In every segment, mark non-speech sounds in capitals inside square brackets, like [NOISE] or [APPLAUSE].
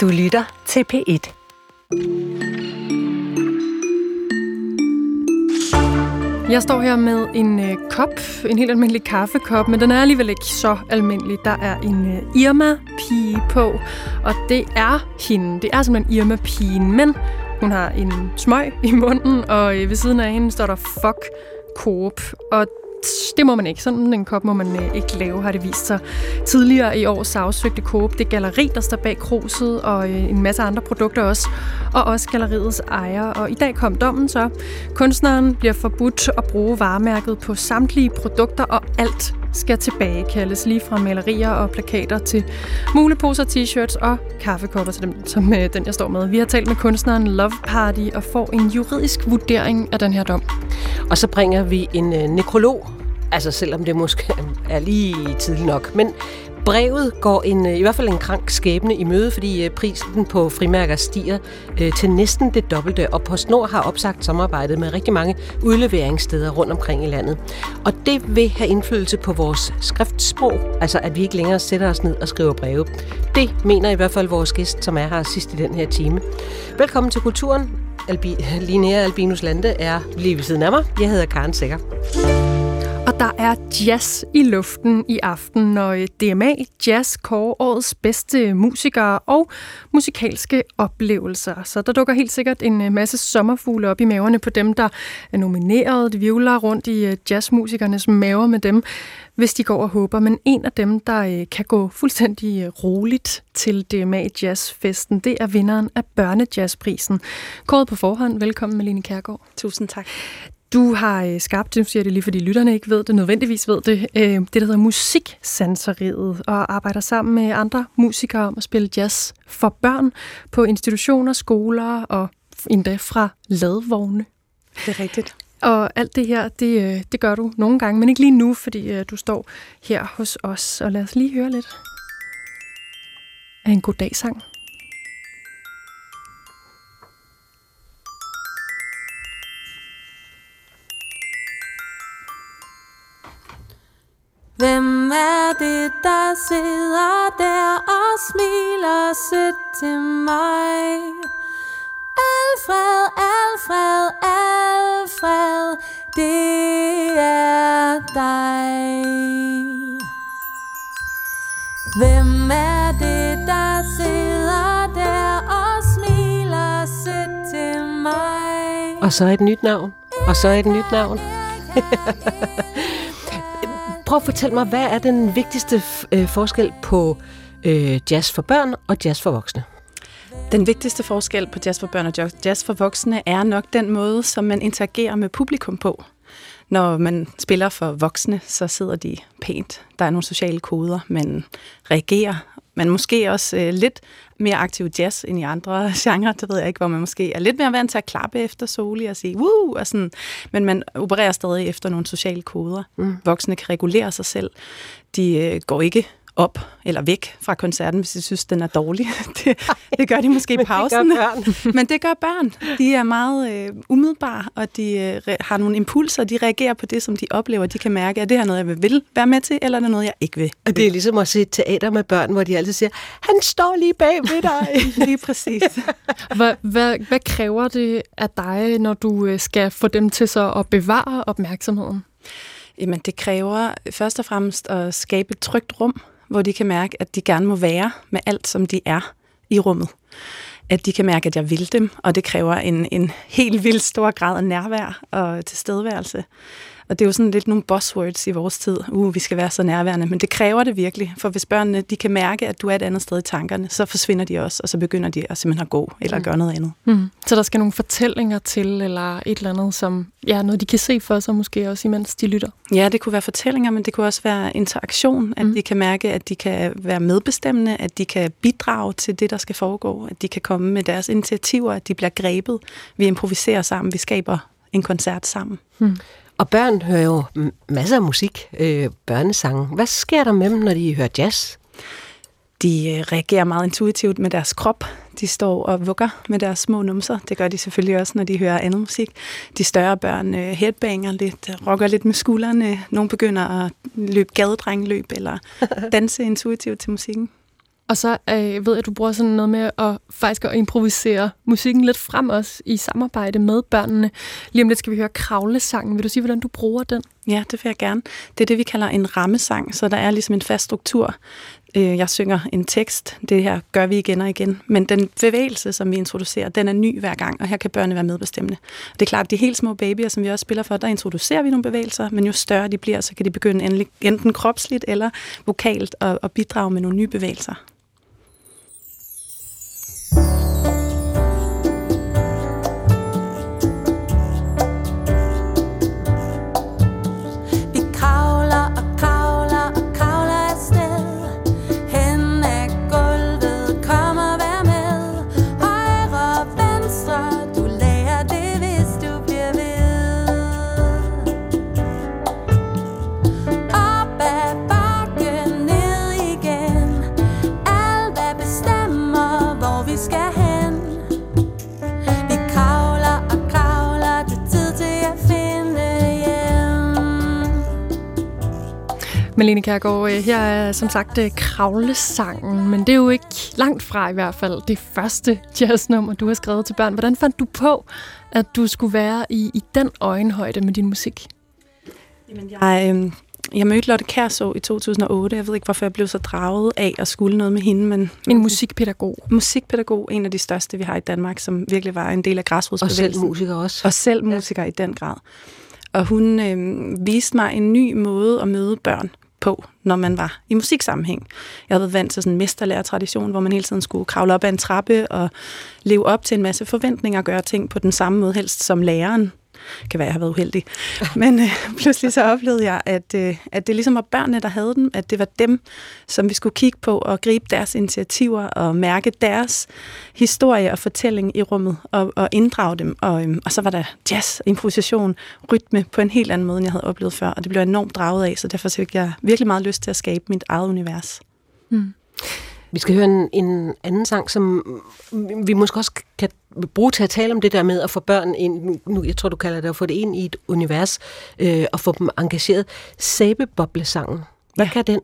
Du lytter til P1. Jeg står her med en øh, kop, en helt almindelig kaffekop, men den er alligevel ikke så almindelig. Der er en øh, Irma-pige på, og det er hende. Det er simpelthen Irma-pigen, men hun har en smøg i munden, og øh, ved siden af hende står der fuck Coop. Og det må man ikke. Sådan en kop må man øh, ikke lave, har det vist sig. Tidligere i år sagsøgte Coop det galleri, der står bag kruset, og øh, en masse andre produkter også, og også galleriets ejer. Og i dag kom dommen så. Kunstneren bliver forbudt at bruge varemærket på samtlige produkter, og alt skal tilbagekaldes, lige fra malerier og plakater til muleposer, t-shirts og kaffekopper til dem, som øh, den, jeg står med. Vi har talt med kunstneren Love Party og får en juridisk vurdering af den her dom. Og så bringer vi en øh, nekrolog, altså selvom det måske er lige tidligt nok. Men brevet går en, øh, i hvert fald en krank skæbne i møde, fordi øh, prisen på frimærker stiger øh, til næsten det dobbelte, og PostNord har opsagt samarbejdet med rigtig mange udleveringssteder rundt omkring i landet. Og det vil have indflydelse på vores skriftsprog, altså at vi ikke længere sætter os ned og skriver breve. Det mener i hvert fald vores gæst, som er her sidst i den her time. Velkommen til Kulturen. Albi, Linnea Albinus Lande er lige ved siden af mig. Jeg hedder Karen Sækker. Og der er jazz i luften i aften, når øh, DMA Jazz kårer årets bedste musikere og musikalske oplevelser. Så der dukker helt sikkert en øh, masse sommerfugle op i maverne på dem, der er nomineret. De vivler rundt i øh, jazzmusikernes maver med dem, hvis de går og håber. Men en af dem, der kan gå fuldstændig roligt til DMA Jazzfesten, det er vinderen af Børnejazzprisen. Kåret på forhånd. Velkommen, Malene Kærgaard. Tusind tak. Du har øh, skabt, nu siger det lige fordi lytterne ikke ved det, nødvendigvis ved det, øh, det der hedder Musiksanseriet, og arbejder sammen med andre musikere om at spille jazz for børn på institutioner, skoler og endda fra ladvogne. Det er rigtigt. Og alt det her, det, øh, det gør du nogle gange, men ikke lige nu, fordi du står her hos os. Og lad os lige høre lidt af en god sang. Hvem er det, der sidder der og smiler sødt til mig? Alfred, Alfred, Alfred, det er dig. Hvem er det, der sidder der og smiler sødt til mig? Og så et nyt navn. Og så et nyt navn. [LAUGHS] prøv at fortælle mig, hvad er den vigtigste øh, forskel på øh, jazz for børn og jazz for voksne? Den vigtigste forskel på jazz for børn og jazz for voksne er nok den måde, som man interagerer med publikum på. Når man spiller for voksne, så sidder de pænt. Der er nogle sociale koder, man reagerer. Man måske også øh, lidt mere aktiv jazz end i andre [LAUGHS] genrer, det ved jeg ikke, hvor man måske er lidt mere vant til at klappe efter Soli og sige woo, og sådan. men man opererer stadig efter nogle sociale koder. Mm. Voksne kan regulere sig selv. De øh, går ikke op eller væk fra koncerten, hvis de synes, den er dårlig. [LAUGHS] Det, det gør de måske i pausen. [LAUGHS] Men det gør børn. [LAUGHS] Men det gør børn. De er meget øh, umiddelbare, og de øh, har nogle impulser, de reagerer på det, som de oplever. De kan mærke, at det her noget, jeg vil være med til, eller er det noget, jeg ikke vil. Og det er ligesom at se teater med børn, hvor de altid siger, han står lige bag ved dig. lige præcis. hvad, hvad, hvad kræver det af dig, når du øh, skal få dem til så at bevare opmærksomheden? Jamen, det kræver først og fremmest at skabe et trygt rum, hvor de kan mærke, at de gerne må være med alt, som de er i rummet. At de kan mærke, at jeg vil dem, og det kræver en, en helt vildt stor grad af nærvær og tilstedeværelse. Og det er jo sådan lidt nogle buzzwords i vores tid. Uh, vi skal være så nærværende. Men det kræver det virkelig. For hvis børnene de kan mærke, at du er et andet sted i tankerne, så forsvinder de også, og så begynder de at simpelthen at gå eller mm. gøre noget andet. Mm. Så der skal nogle fortællinger til, eller et eller andet, som ja, noget de kan se for sig måske også, imens de lytter? Ja, det kunne være fortællinger, men det kunne også være interaktion. At mm. de kan mærke, at de kan være medbestemmende, at de kan bidrage til det, der skal foregå. At de kan komme med deres initiativer, at de bliver grebet. Vi improviserer sammen, vi skaber en koncert sammen. Mm. Og børn hører jo masser af musik, øh, børnesange. Hvad sker der med dem, når de hører jazz? De øh, reagerer meget intuitivt med deres krop. De står og vugger med deres små numser. Det gør de selvfølgelig også, når de hører andet musik. De større børn øh, headbanger lidt, rocker lidt med skuldrene. Nogle begynder at løbe gadedrengløb eller [LAUGHS] danse intuitivt til musikken. Og så øh, ved jeg, at du bruger sådan noget med at faktisk at improvisere musikken lidt frem også i samarbejde med børnene. Lige om lidt skal vi høre kravlesangen. Vil du sige, hvordan du bruger den? Ja, det vil jeg gerne. Det er det, vi kalder en rammesang, så der er ligesom en fast struktur. Øh, jeg synger en tekst, det her gør vi igen og igen, men den bevægelse, som vi introducerer, den er ny hver gang, og her kan børnene være medbestemmende. Det er klart, at de helt små babyer, som vi også spiller for, der introducerer vi nogle bevægelser, men jo større de bliver, så kan de begynde enten kropsligt eller vokalt at, at bidrage med nogle nye bevægelser. Thank you. Malene Kærgaard, øh, her er som sagt øh, kravlesangen, men det er jo ikke langt fra i hvert fald det første jazznummer, du har skrevet til børn. Hvordan fandt du på, at du skulle være i, i den øjenhøjde med din musik? Jamen, jeg, øh, jeg mødte Lotte Kærså i 2008. Jeg ved ikke, hvorfor jeg blev så draget af at skulle noget med hende. Men en musikpædagog. Musikpædagog, en af de største, vi har i Danmark, som virkelig var en del af græsrodsbevægelsen. Og selv musiker også. Og selv musiker ja. i den grad. Og hun øh, viste mig en ny måde at møde børn på, når man var i musiksammenhæng. Jeg havde været vant til sådan en mesterlærertradition, hvor man hele tiden skulle kravle op ad en trappe og leve op til en masse forventninger og gøre ting på den samme måde helst som læreren kan være, jeg har været uheldig. Men øh, pludselig så oplevede jeg, at, øh, at det ligesom var børnene, der havde dem, at det var dem, som vi skulle kigge på og gribe deres initiativer og mærke deres historie og fortælling i rummet og, og inddrage dem. Og, øh, og så var der jazz, improvisation, rytme på en helt anden måde, end jeg havde oplevet før, og det blev enormt draget af, så derfor fik jeg virkelig meget lyst til at skabe mit eget univers. Mm. Vi skal høre en, en anden sang, som vi måske også kan bruge til at tale om det der med at få børn ind, nu, jeg tror du kalder det at få det ind i et univers, øh, og få dem engageret. Sæbeboblesangen, hvad ja. kan den?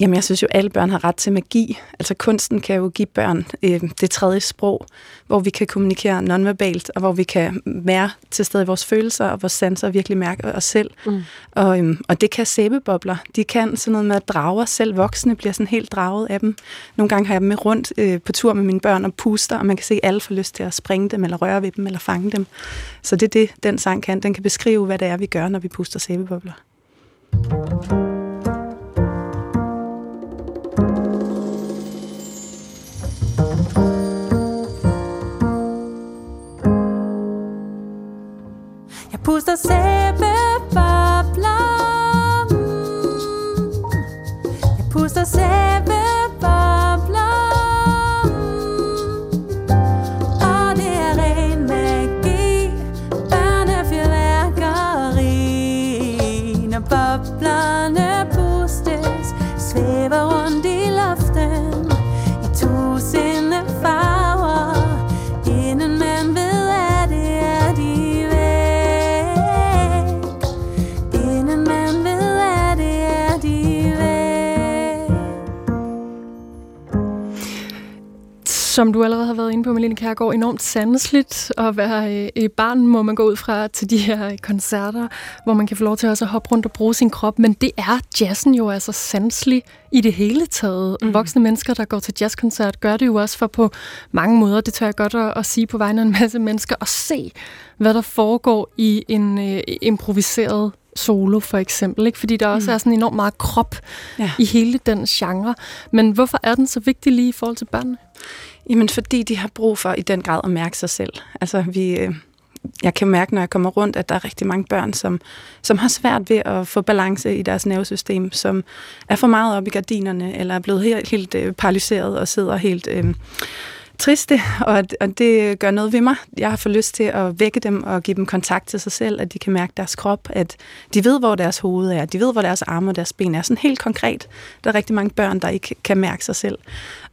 Jamen, jeg synes jo, at alle børn har ret til magi. Altså, kunsten kan jo give børn øh, det tredje sprog, hvor vi kan kommunikere nonverbalt, og hvor vi kan være til stede i vores følelser, og vores sanser virkelig mærke os selv. Mm. Og, øh, og det kan sæbebobler. De kan sådan noget med at drage selv. Voksne bliver sådan helt draget af dem. Nogle gange har jeg dem med rundt øh, på tur med mine børn og puster, og man kan se, at alle får lyst til at springe dem, eller røre ved dem, eller fange dem. Så det er det, den sang kan. Den kan beskrive, hvad det er, vi gør, når vi puster sæbebobler. thank you puster sæbebobler Jeg puster sæbe som du allerede har været inde på, Malene Kærgaard, enormt sandsligt at være øh, barn, må man gå ud fra til de her koncerter, hvor man kan få lov til også at hoppe rundt og bruge sin krop. Men det er jazzen jo altså sanselig i det hele taget. Mm. Voksne mennesker, der går til jazzkoncert, gør det jo også for på mange måder, det tør jeg godt at, at sige på vegne af en masse mennesker, at se, hvad der foregår i en øh, improviseret solo for eksempel, ikke? fordi der også mm. er sådan enormt meget krop ja. i hele den genre. Men hvorfor er den så vigtig lige i forhold til børnene? Jamen, fordi de har brug for i den grad at mærke sig selv. Altså, vi, øh, jeg kan mærke, når jeg kommer rundt, at der er rigtig mange børn, som, som har svært ved at få balance i deres nervesystem, som er for meget op i gardinerne, eller er blevet helt, helt øh, paralyseret og sidder helt... Øh, triste, og, og det gør noget ved mig. Jeg har fået lyst til at vække dem og give dem kontakt til sig selv, at de kan mærke deres krop, at de ved, hvor deres hoved er, de ved, hvor deres arme og deres ben er. Sådan helt konkret. Der er rigtig mange børn, der ikke kan mærke sig selv.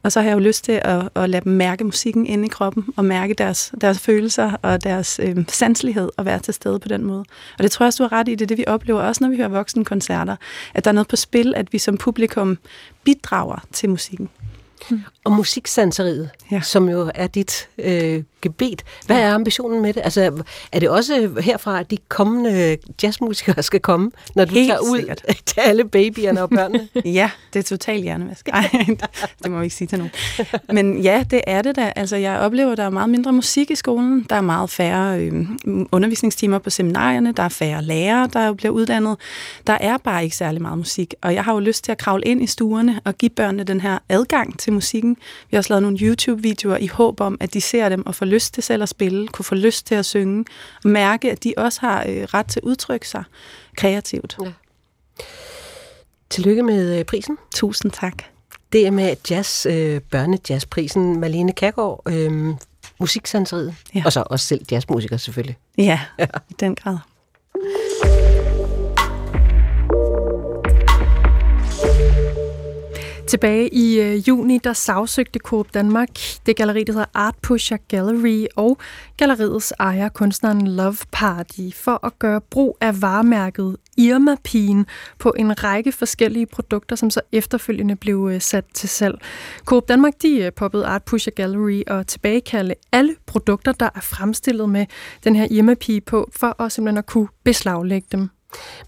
Og så har jeg jo lyst til at, at lade dem mærke musikken inde i kroppen, og mærke deres, deres følelser og deres øh, sanselighed og være til stede på den måde. Og det tror jeg også, du har ret i, det er det, vi oplever også, når vi hører voksenkoncerter, at der er noget på spil, at vi som publikum bidrager til musikken. Mm. Og musiksanseriet, ja. som jo er dit øh, gebet. Hvad er ambitionen med det? Altså, er det også herfra, at de kommende jazzmusikere skal komme, når du Helt tager ud sikkert. [LAUGHS] til alle babyerne og børnene? [LAUGHS] ja, det er totalt hjernevask. Ej, [LAUGHS] det må vi ikke sige til nogen. Men ja, det er det da. Altså, jeg oplever, at der er meget mindre musik i skolen. Der er meget færre øh, undervisningstimer på seminarierne. Der er færre lærere, der bliver uddannet. Der er bare ikke særlig meget musik. Og jeg har jo lyst til at kravle ind i stuerne og give børnene den her adgang til musikken. Vi har også lavet nogle YouTube-videoer i håb om, at de ser dem og får lyst til selv at spille, kunne få lyst til at synge, og mærke, at de også har øh, ret til at udtrykke sig kreativt. Ja. Tillykke med øh, prisen. Tusind tak. Det er med jazz, øh, børnejazzprisen, Malene Kærgaard, øh, musiksanseriet, ja. Ja. og så også selv jazzmusiker selvfølgelig. Ja, i den grad. Tilbage i øh, juni, der sagsøgte Coop Danmark det galleri, der hedder Art Pusher Gallery, og galleriets ejer, kunstneren Love Party, for at gøre brug af varemærket Irma Pigen på en række forskellige produkter, som så efterfølgende blev øh, sat til salg. Coop Danmark, de øh, poppede Art Pusher Gallery og tilbagekalde alle produkter, der er fremstillet med den her Irma Pige på, for at simpelthen at kunne beslaglægge dem.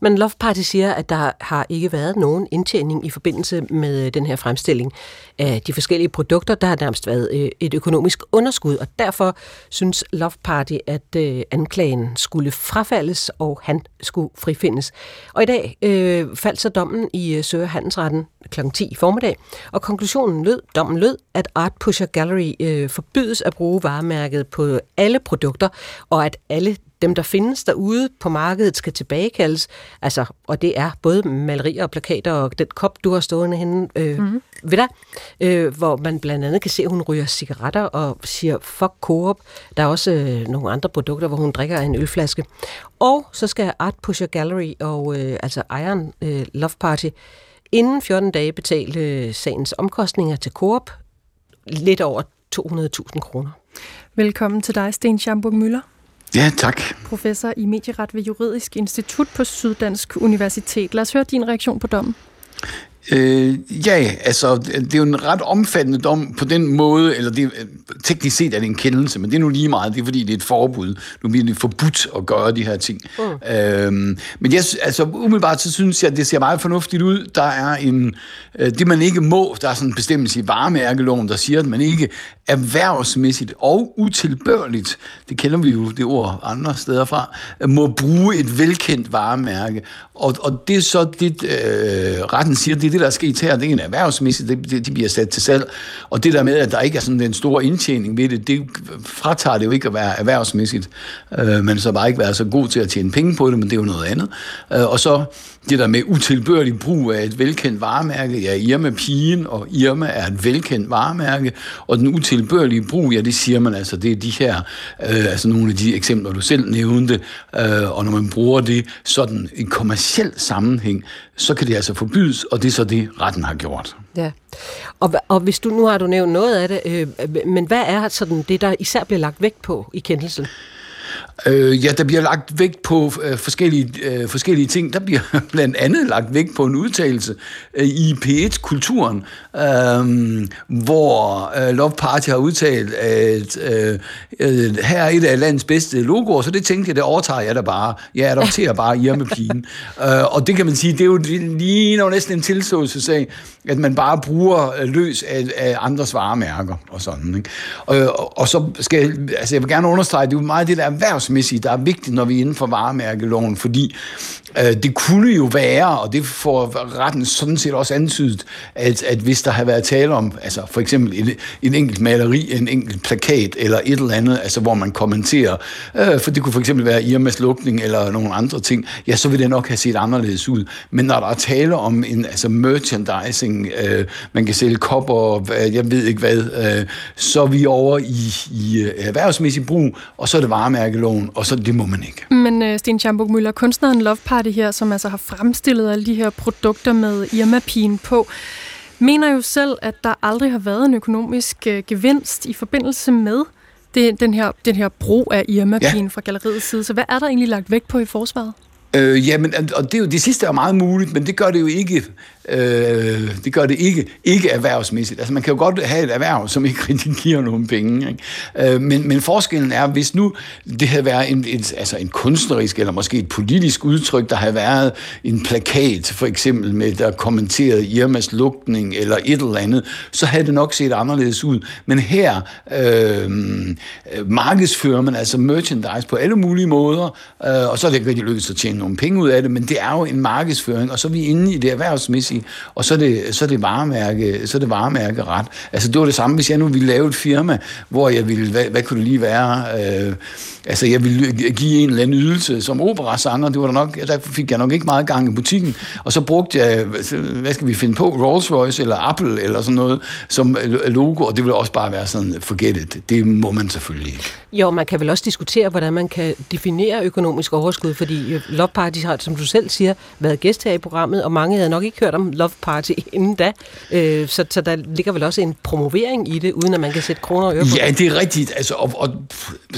Men Love Party siger, at der har ikke været nogen indtjening i forbindelse med øh, den her fremstilling af de forskellige produkter. Der har nærmest været øh, et økonomisk underskud, og derfor synes Love Party, at øh, anklagen skulle frafaldes, og han skulle frifindes. Og i dag øh, faldt så dommen i Søger Handelsretten kl. 10 i formiddag, og konklusionen lød, dommen lød, at Art Pusher Gallery øh, forbydes at bruge varemærket på alle produkter, og at alle dem, der findes derude på markedet, skal tilbagekaldes. Altså, og det er både malerier og plakater og den kop, du har stående henne øh, mm. ved dig, øh, hvor man blandt andet kan se, at hun ryger cigaretter og siger, fuck Coop. Der er også øh, nogle andre produkter, hvor hun drikker af en ølflaske. Og så skal Art Pusher Gallery og øh, altså ejeren øh, Love Party inden 14 dage betale øh, sagens omkostninger til Coop lidt over 200.000 kroner. Velkommen til dig, Sten Schamburg Møller. Ja, tak. professor i medieret ved Juridisk Institut på Syddansk Universitet. Lad os høre din reaktion på dommen. Øh, ja, altså, det er jo en ret omfattende dom på den måde, eller det, teknisk set er det en kendelse, men det er nu lige meget, det er fordi, det er et forbud. Nu bliver det forbudt at gøre de her ting. Mm. Øhm, men jeg, altså, umiddelbart så synes jeg, at det ser meget fornuftigt ud. Der er en, øh, det man ikke må, der er sådan en bestemmelse i varemærkeloven, der siger, at man ikke erhvervsmæssigt og utilbørligt, det kender vi jo det ord andre steder fra, må bruge et velkendt varemærke. Og, og det er så det, øh, retten siger, det det, der er sket her, det er en erhvervsmæssigt, det, det, de bliver sat til salg. Og det der med, at der ikke er sådan en stor indtjening ved det, det fratager det jo ikke at være erhvervsmæssigt. Øh, man så bare ikke være så god til at tjene penge på det, men det er jo noget andet. Øh, og så det der med utilbørlig brug af et velkendt varemærke, ja, Irma Pigen og Irma er et velkendt varemærke, og den utilbørlige brug, ja, det siger man altså, det er de her, øh, altså nogle af de eksempler, du selv nævnte, øh, og når man bruger det sådan i kommersiel sammenhæng, så kan det altså forbydes, og det er så det, retten har gjort. Ja, og, og hvis du nu har du nævnt noget af det, øh, men hvad er sådan det, der især bliver lagt vægt på i kendelsen? Øh, ja, der bliver lagt vægt på øh, forskellige, øh, forskellige ting. Der bliver [LAUGHS] blandt andet lagt vægt på en udtalelse øh, i P1-kulturen, øh, hvor øh, Love Party har udtalt, at øh, øh, her er et af landets bedste logoer, så det tænkte jeg, det overtager jeg da bare. Jeg adopterer bare [LAUGHS] Irma Pigen. øh, og det kan man sige, det er jo lige når næsten en tilståelsesag, at man bare bruger øh, løs af, af andres varemærker og sådan. Ikke? Og, og, og så skal altså jeg vil gerne understrege, det er jo meget det der erhvervsmæssige, der er vigtigt, når vi er inden for varemærkeloven, fordi Øh, det kunne jo være, og det får retten sådan set også antydet, at, at hvis der har været tale om, altså for eksempel en, en enkelt maleri, en enkelt plakat eller et eller andet, altså hvor man kommenterer, øh, for det kunne for eksempel være Irmas lukning eller nogle andre ting, ja, så vil det nok have set anderledes ud. Men når der er tale om en altså merchandising, øh, man kan sælge kopper, jeg ved ikke hvad, øh, så er vi over i, i øh, erhvervsmæssig brug, og så er det varemærkeloven, og så det må man ikke. Men øh, Sten Schamburg Møller, kunstneren Love Party her, som altså har fremstillet alle de her produkter med Irma-pigen på, mener jo selv, at der aldrig har været en økonomisk uh, gevinst i forbindelse med det, den, her, den her brug af Irma-pigen ja. fra galleriets side. Så hvad er der egentlig lagt vægt på i forsvaret? Øh, jamen, og det, er jo, det sidste er meget muligt, men det gør det jo ikke Øh, det gør det ikke, ikke erhvervsmæssigt. Altså man kan jo godt have et erhverv, som ikke rigtig giver nogen penge. Ikke? Øh, men, men forskellen er, hvis nu det havde været en, en, altså en kunstnerisk eller måske et politisk udtryk, der havde været en plakat for eksempel med, der kommenterede Irmas lugtning eller et eller andet, så havde det nok set anderledes ud. Men her øh, markedsfører man altså merchandise på alle mulige måder, øh, og så er det ikke rigtig lykkedes at tjene nogle penge ud af det, men det er jo en markedsføring, og så er vi inde i det erhvervsmæssige, og så er det, så er det, varemærke, så er det varemærke ret. Altså det var det samme, hvis jeg nu ville lave et firma, hvor jeg ville, hvad, hvad kunne det lige være, øh, altså jeg ville give en eller anden ydelse som operasanger, det var der nok, der fik jeg nok ikke meget gang i butikken, og så brugte jeg, hvad skal vi finde på, Rolls Royce eller Apple eller sådan noget som logo, og det ville også bare være sådan, forget it, det må man selvfølgelig ikke. Jo, man kan vel også diskutere, hvordan man kan definere økonomisk overskud, fordi øh, Love Party har, som du selv siger, været gæst her i programmet, og mange havde nok ikke hørt om Love Party [LAUGHS] inden da, øh, så, så der ligger vel også en promovering i det, uden at man kan sætte kroner og øre på Ja, det? er rigtigt, altså, og, og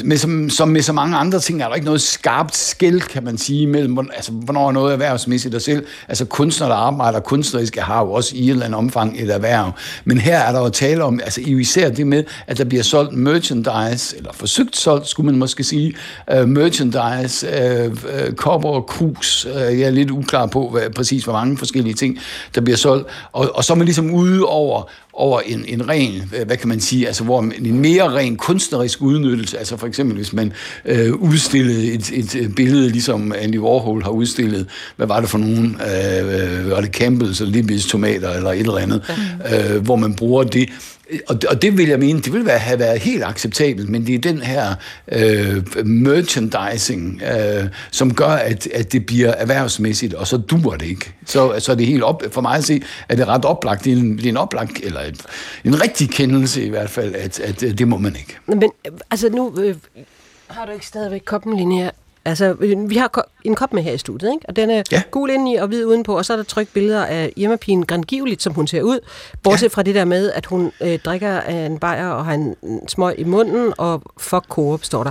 med, som, som med så mange andre ting, er der ikke noget skarpt skæld, kan man sige, mellem, altså, hvornår er noget erhvervsmæssigt og selv. Altså kunstnere, der arbejder kunstnerisk, har jo også i et eller andet omfang et erhverv. Men her er der jo tale om, altså især det med, at der bliver solgt merchandise, eller forsøgt solgt, skulle man måske sige, uh, merchandise, uh, kopper og krus, uh, jeg er lidt uklar på hvad, præcis, hvor mange forskellige ting, der bliver solgt. Og, og så er man ligesom ude over over en, en ren, hvad kan man sige, altså hvor en mere ren kunstnerisk udnyttelse, altså for eksempel hvis man øh, udstillede et, et billede, ligesom Andy Warhol har udstillet, hvad var det for nogen, øh, var det Campbell's eller Libby's tomater eller et eller andet, øh, hvor man bruger det, og, og det vil jeg mene, det ville være, have været helt acceptabelt, men det er den her øh, merchandising, øh, som gør, at, at det bliver erhvervsmæssigt, og så duer det ikke. Så, så er det helt op, for mig at se, at det er ret oplagt. Det er en, det er en oplagt, eller en, en rigtig kendelse i hvert fald, at, at det må man ikke. Men altså nu øh, har du ikke stadigvæk koppen, Linnea. Altså, vi har en kop med her i studiet, ikke? og den er ja. gul indeni og hvid udenpå, og så er der trykt billeder af Irma-pigen grandgiveligt, som hun ser ud, bortset ja. fra det der med, at hun øh, drikker af en bajer og har en smøg i munden, og fuck Coop står der.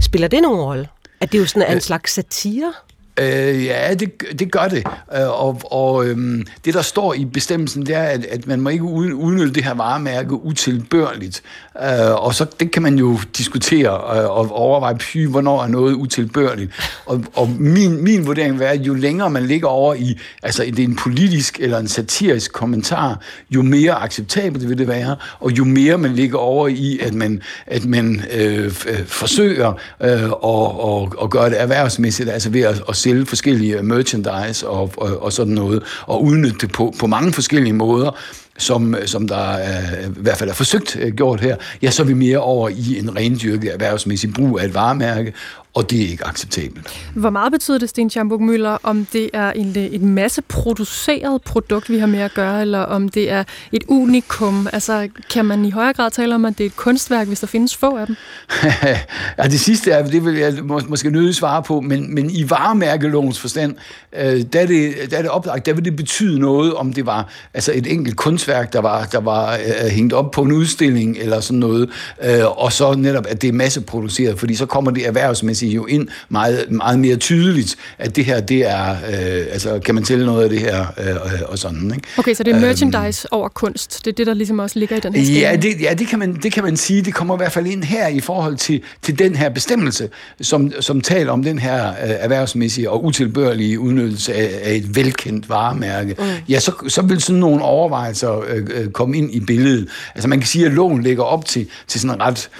Spiller det nogen rolle? At det jo sådan er en slags satire? Øh, ja, det, det gør det. Øh, og og øhm, det, der står i bestemmelsen, det er, at, at man må ikke udnytte det her varemærke utilbørligt. Øh, og så det kan man jo diskutere øh, og overveje, py, hvornår er noget utilbørligt. Og, og min, min vurdering vil være, at jo længere man ligger over i, altså det er en politisk eller en satirisk kommentar, jo mere acceptabelt vil det være, og jo mere man ligger over i, at man, at man øh, øh forsøger øh, at, at, at gøre det erhvervsmæssigt, altså ved at, at sælge forskellige merchandise og, og, og sådan noget, og udnytte det på, på mange forskellige måder, som, som der er, i hvert fald er forsøgt øh, gjort her, ja, så er vi mere over i en rendyrket erhvervsmæssig brug af et varemærke, og det er ikke acceptabelt. Hvor meget betyder det, Sten Schamburg Møller, om det er en, et masse produceret produkt, vi har med at gøre, eller om det er et unikum? Altså, kan man i højere grad tale om, at det er et kunstværk, hvis der findes få af dem? [LAUGHS] ja, det sidste er, det vil jeg må, måske nødig svare på, men, men i varemærkelovens forstand, øh, der, er det, der er det oplagt, der vil det betyde noget, om det var altså et enkelt kunstværk, der var, der var øh, hængt op på en udstilling, eller sådan noget, øh, og så netop, at det er masseproduceret, fordi så kommer det erhvervsmæssigt jo ind meget, meget mere tydeligt, at det her, det er, øh, altså kan man tælle noget af det her, øh, og sådan, ikke? Okay, så det er øhm. merchandise øhm, over kunst, det er det, der ligesom også ligger i den her Ja, det, ja det, kan man, det kan man sige, det kommer i hvert fald ind her i forhold til, til den her bestemmelse, som, som taler om den her øh, erhvervsmæssige og utilbørlige udnyttelse af, af et velkendt varemærke. Mm. Ja, så, så vil sådan nogle overvejelser øh, øh, komme ind i billedet. Altså man kan sige, at loven lægger op til, til sådan en ret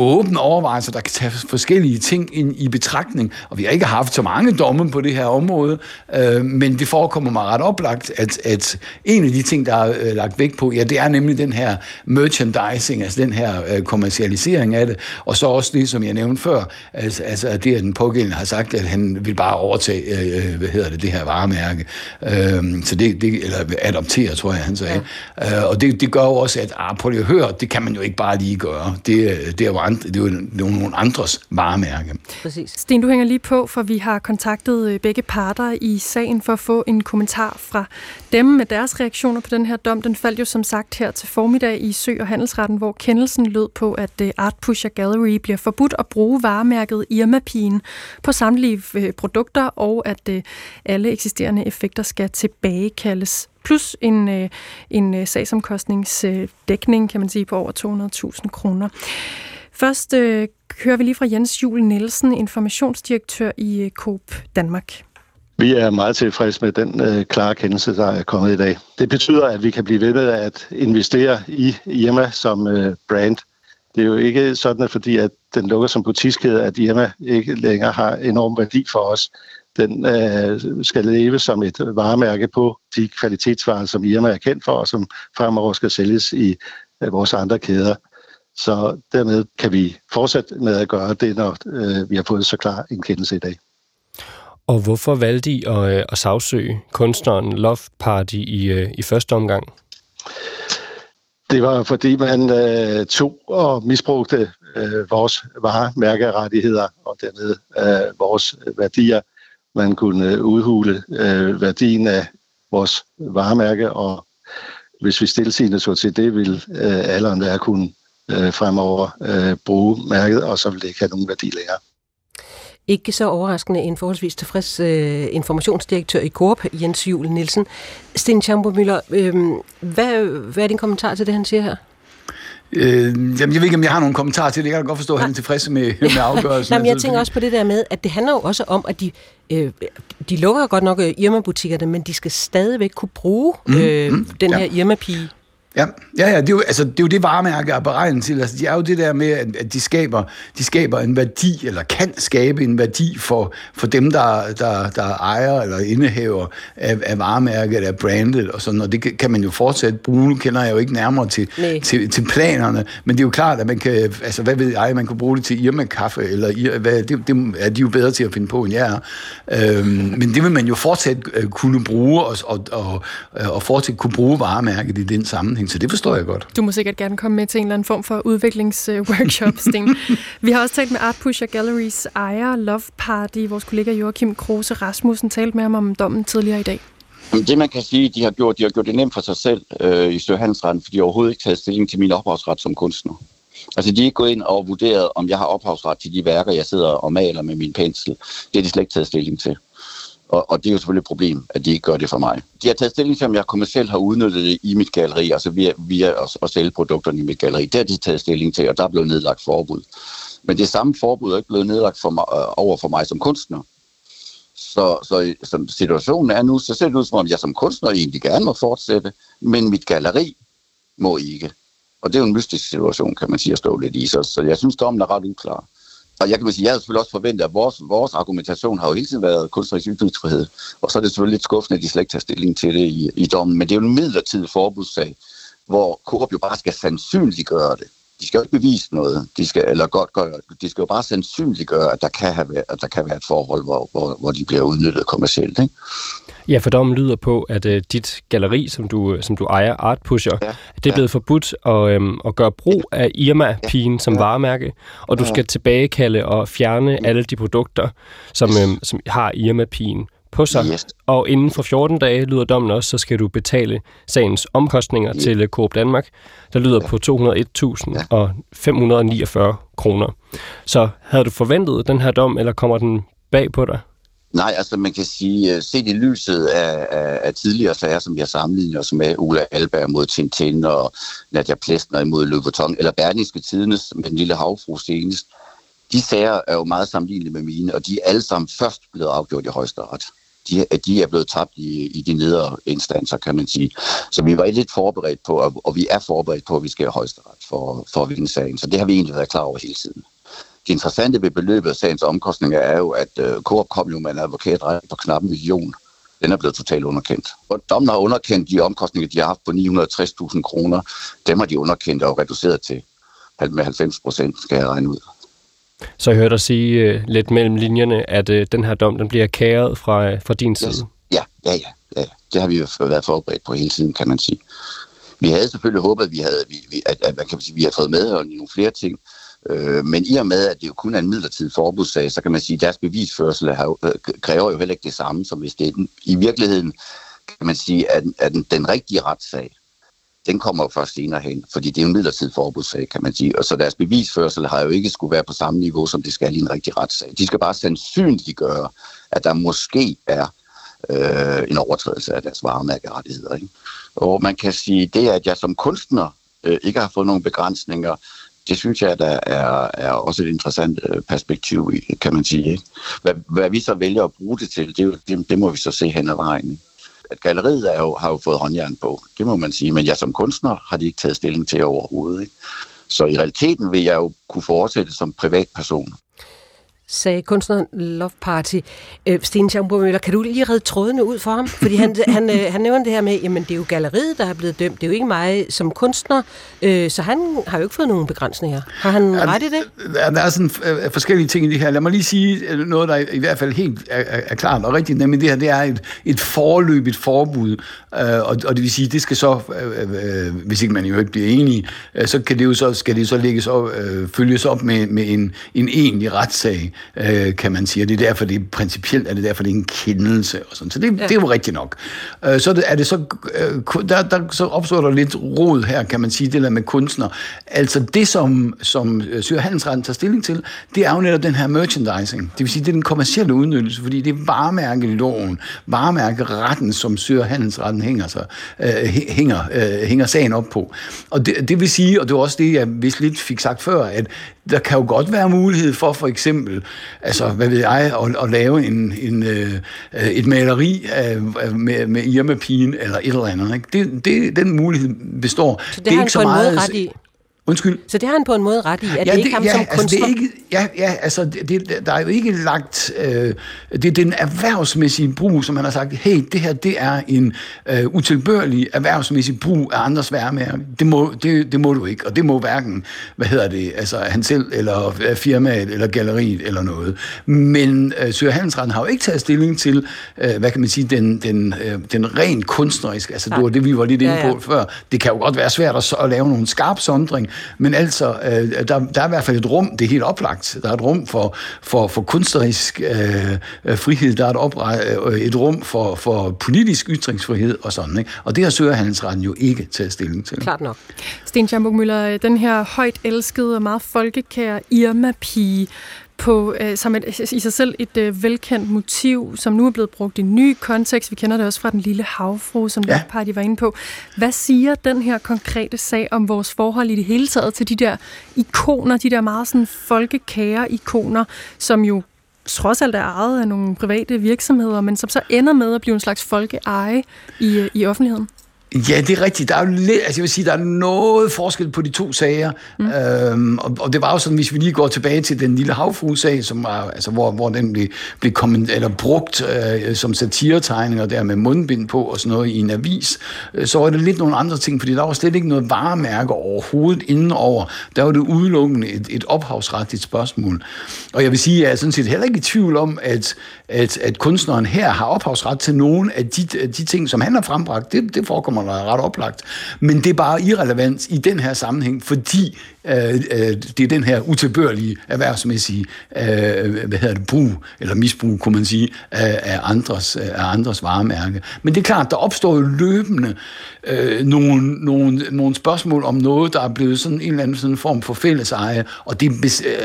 åbne overvejelser, der kan tage forskellige ting ind i betragtning. Og vi har ikke haft så mange domme på det her område, øh, men det forekommer mig ret oplagt, at, at en af de ting, der er øh, lagt vægt på, ja, det er nemlig den her merchandising, altså den her øh, kommercialisering af det, og så også det, som jeg nævnte før, altså, altså at det, at den pågældende har sagt, at han vil bare overtage, øh, hvad hedder det, det her varemærke. Øh, så det, det, eller adoptere, tror jeg, han sagde. Ja. Øh, og det, det gør jo også, at, ah, prøv lige at høre, det kan man jo ikke bare lige gøre. Det, det er jo andre, det er jo, nogle andres varemærke. Præcis. Sten, du hænger lige på, for vi har kontaktet øh, begge parter i sagen for at få en kommentar fra dem med deres reaktioner på den her dom. Den faldt jo som sagt her til formiddag i Sø- og Handelsretten, hvor kendelsen lød på, at øh, Art Pusher Gallery bliver forbudt at bruge varemærket Irma-pigen på samtlige øh, produkter, og at alle eksisterende effekter skal tilbagekaldes plus en, øh, en sagsomkostningsdækning, kan man sige, på over 200.000 kroner. Først øh, hører vi lige fra Jens Jul Nielsen, informationsdirektør i øh, Coop Danmark. Vi er meget tilfredse med den øh, klare kendelse, der er kommet i dag. Det betyder, at vi kan blive ved med at investere i Irma som øh, brand. Det er jo ikke sådan, at fordi at den lukker som butikskæde, at Irma ikke længere har enorm værdi for os den øh, skal leve som et varemærke på de kvalitetsvarer, som Irma er kendt for, og som fremover skal sælges i øh, vores andre kæder. Så dermed kan vi fortsætte med at gøre det, når øh, vi har fået så klar en kendelse i dag. Og hvorfor valgte I at, øh, at sagsøge kunstneren Love Party i, øh, i første omgang? Det var fordi man øh, tog og misbrugte øh, vores varemærkerettigheder og dermed øh, vores værdier man kunne øh, udhule øh, værdien af vores varemærke, og hvis vi stillesigende så til det, vil øh, alle andre kunne øh, fremover øh, bruge mærket, og så vil det ikke have nogen værdi længere. Ikke så overraskende en forholdsvis tilfreds øh, informationsdirektør i Coop, Jens Jul Nielsen. Sten Chambo Møller, øh, hvad, hvad er din kommentar til det, han siger her? Øh, jamen, jeg ved ikke, om jeg har nogle kommentarer til det. Jeg kan godt forstå, at han er tilfreds med, med [LAUGHS] afgørelsen. Nej, men jeg tænker også på det der med, at det handler jo også om, at de, øh, de lukker godt nok øh, Irma-butikkerne, men de skal stadigvæk kunne bruge mm, øh, mm, den ja. her Irma-pige. Ja, ja, ja det, er jo, altså, det er jo det varemærke er beregnet til. Altså, det er jo det der med, at de skaber, de skaber en værdi, eller kan skabe en værdi for, for dem, der, der, der ejer eller indehaver af, af varemærket, af brandet og sådan, og det kan man jo fortsat bruge. Nu kender jeg jo ikke nærmere til, til, til planerne, men det er jo klart, at man kan, altså hvad ved jeg, man kan bruge det til Irma-kaffe, eller hvad, det, det er de jo bedre til at finde på, end jeg er. Øhm, men det vil man jo fortsat øh, kunne bruge, og, og, og, og fortsat kunne bruge varemærket i den sammenhæng sammenhæng, så det forstår jeg godt. Du må sikkert gerne komme med til en eller anden form for udviklingsworkshop, Sten. [LAUGHS] Vi har også talt med Art Pusher Galleries ejer, Love Party. Vores kollega Joachim Kruse Rasmussen talte med ham om dommen tidligere i dag. Det man kan sige, de har gjort, de har gjort det nemt for sig selv øh, i Søhandelsretten, fordi de overhovedet ikke taget stilling til min ophavsret som kunstner. Altså, de er ikke gået ind og vurderet, om jeg har ophavsret til de værker, jeg sidder og maler med min pensel. Det er de slet ikke taget stilling til. Og, og det er jo selvfølgelig et problem, at de ikke gør det for mig. De har taget stilling til, om jeg kommercielt har udnyttet det i mit galleri, altså via, via at, at sælge produkterne i mit galleri. Det har de taget stilling til, og der er blevet nedlagt forbud. Men det samme forbud er ikke blevet nedlagt for mig, øh, over for mig som kunstner. Så, så som situationen er nu, så ser det ud som om, jeg som kunstner egentlig gerne må fortsætte, men mit galleri må ikke. Og det er jo en mystisk situation, kan man sige, at stå lidt i. Så, så jeg synes, dommen er ret uklar. Og jeg kan sige, jeg havde selvfølgelig også forventet, at vores, vores argumentation har jo hele tiden været kunstnerisk ytringsfrihed. Og så er det selvfølgelig lidt skuffende, at de slet ikke tager stilling til det i, i dommen. Men det er jo en midlertidig forbudssag, hvor Coop jo bare skal sandsynliggøre det. De skal jo ikke bevise noget, de skal, eller godt gøre, de skal jo bare sandsynliggøre, at der kan, have, at der kan være et forhold, hvor, hvor, hvor de bliver udnyttet kommercielt. Ikke? Ja, for dommen lyder på, at uh, dit galleri, som du, som du ejer, Art Pusher, ja, det er blevet ja. forbudt at, um, at gøre brug af Irma-pigen ja, som ja. varemærke, og du ja. skal tilbagekalde og fjerne ja. alle de produkter, som, um, som har Irma-pigen på sig. Yes. Og inden for 14 dage, lyder dommen også, så skal du betale sagens omkostninger yes. til Coop Danmark, der lyder ja. på 201.000 ja. og 549 kroner. Så havde du forventet den her dom, eller kommer den bag på dig? Nej, altså man kan sige, øh, set i lyset af, af, af tidligere sager, som vi har sammenlignet os med, Ulla Alberg mod Tintin og Nadia Plesner imod Vuitton, eller Berlingske Tidenes med den lille havfru senest, de sager er jo meget sammenlignelige med mine, og de er alle sammen først blevet afgjort i højesteret. De, de er blevet tabt i, i de nedre instanser, kan man sige. Så vi var lidt forberedt på, og vi er forberedt på, at vi skal i højesteret for, for at vinde sagen. Så det har vi egentlig været klar over hele tiden. Det interessante ved beløbet af sagens omkostninger er jo, at uh, Coop kom jo med en advokatret på knap en million. Den er blevet totalt underkendt. Og dommen har underkendt de omkostninger, de har haft på 960.000 kroner. Dem har de underkendt og reduceret til med 90 procent, skal jeg regne ud. Så jeg hørte dig sige uh, lidt mellem linjerne, at uh, den her dom den bliver kæret fra, uh, fra din side. Yes. Ja, ja, ja, ja. Det har vi jo været forberedt på hele tiden, kan man sige. Vi havde selvfølgelig håbet, at vi havde, vi, at, at, at, kan man sige, vi havde fået med og nogle flere ting, Øh, men i og med, at det jo kun er en midlertidig forbudssag, så kan man sige, at deres bevisførsel har, øh, kræver jo heller ikke det samme, som hvis det er den, i virkeligheden, kan man sige, at, at den, den rigtige retssag, den kommer jo først senere hen, fordi det er en midlertidig forbudssag, kan man sige. Og så deres bevisførsel har jo ikke skulle være på samme niveau, som det skal i en rigtig retssag. De skal bare sandsynliggøre, at der måske er øh, en overtrædelse af deres varemærkerettigheder. Ikke? Og man kan sige, det at jeg som kunstner øh, ikke har fået nogen begrænsninger, det synes jeg, der er, er også et interessant øh, perspektiv i, kan man sige. Ikke? Hvad, hvad vi så vælger at bruge det til, det, det, det må vi så se hen ad vejen. At galleriet er jo, har jo fået håndjern på, det må man sige, men jeg som kunstner har de ikke taget stilling til overhovedet. Ikke? Så i realiteten vil jeg jo kunne fortsætte som privatperson sagde kunstneren Love Party. Øh, Sten Schaumburg kan du lige redde trådene ud for ham? Fordi han, [LAUGHS] han, øh, han nævner det her med, jamen det er jo galleriet, der er blevet dømt. Det er jo ikke mig som kunstner. Øh, så han har jo ikke fået nogen begrænsninger. Har han ja, ret i det? Der, der er sådan øh, forskellige ting i det her. Lad mig lige sige øh, noget, der i hvert fald helt er, er, klart og rigtigt. Nemlig det her, det er et, et forløbigt forbud. Øh, og, og det vil sige, det skal så, øh, øh, hvis ikke man jo ikke bliver enige, øh, så, kan det jo så skal det så lægges op, øh, følges op med, med en, en egentlig retssag øh, kan man sige. Og det er derfor, det er principielt, er det derfor, det er en kendelse. Og sådan. Så det, ja. det er jo rigtigt nok. Øh, så er det så, øh, der, der, så opstår der lidt rod her, kan man sige, det der med kunstner. Altså det, som, som øh, Syre Handelsretten tager stilling til, det er jo netop den her merchandising. Det vil sige, det er den kommercielle udnyttelse, fordi det er varemærkeloven, varemærkeretten, som Syre Handelsretten hænger, sig, øh, hænger, øh, hænger sagen op på. Og det, det vil sige, og det var også det, jeg vist lidt fik sagt før, at der kan jo godt være mulighed for for eksempel, altså hvad ved jeg, at, at lave en, en, øh, et maleri øh, med, med Irma-pigen eller et eller andet. Ikke? Det, det, den mulighed består. Så det, det er ikke så meget, ret i? Undskyld? Så det har han på en måde ret i, at ja, det, ikke ham ja, som altså, Det er ikke, ja, ja, altså det, det, der er jo ikke lagt... Øh, det er den erhvervsmæssige brug, som han har sagt, hey, det her, det er en øh, utilbørlig erhvervsmæssig brug af andres værmærker. Det må, det, det må du ikke, og det må hverken, hvad hedder det, altså han selv, eller øh, firmaet, eller galleriet, eller noget. Men øh, Søger Handelsretten har jo ikke taget stilling til, øh, hvad kan man sige, den, den, øh, den rent kunstneriske, altså det var det, vi var lidt inde på ja, ja. før. Det kan jo godt være svært at, at lave nogle skarp sondring, men altså, øh, der, der er i hvert fald et rum, det er helt oplagt. Der er et rum for, for, for kunstnerisk øh, øh frihed, der er et, opre, øh, et rum for, for politisk ytringsfrihed og sådan. Ikke? Og det har Søgerhandelsretten jo ikke taget stilling til. Klart nok. Sten Schamburg Møller, øh, den her højt elskede og meget folkekære Irma-pige, på, øh, som et, i sig selv et øh, velkendt motiv, som nu er blevet brugt i en ny kontekst. Vi kender det også fra den lille havfru, som ja. Party var inde på. Hvad siger den her konkrete sag om vores forhold i det hele taget til de der ikoner, de der meget sådan folkekære ikoner, som jo trods alt er ejet af nogle private virksomheder, men som så ender med at blive en slags folkeeje i, øh, i offentligheden? Ja, det er rigtigt. Der er jo lidt, altså jeg vil sige, der er noget forskel på de to sager. Mm. Øhm, og, og, det var jo sådan, hvis vi lige går tilbage til den lille havfruesag, som var, altså, hvor, hvor den blev, blev komment, eller brugt øh, som satiretegninger der med mundbind på og sådan noget i en avis, øh, så var det lidt nogle andre ting, fordi der var slet ikke noget varemærke overhovedet indenover. Der var det udelukkende et, et ophavsretligt spørgsmål. Og jeg vil sige, at jeg er sådan set heller ikke i tvivl om, at, at, at kunstneren her har ophavsret til nogle af de, de ting, som han har frembragt. Det, det forekommer spørgsmål er ret oplagt. Men det er bare irrelevant i den her sammenhæng, fordi øh, øh, det er den her utilbørlige erhvervsmæssige øh, hvad hedder det, brug, eller misbrug, kunne man sige, af, af, andres, af andres varemærke. Men det er klart, der opstår jo løbende øh, nogle, nogle, nogle spørgsmål om noget, der er blevet sådan en eller anden sådan form for fælleseje, og det,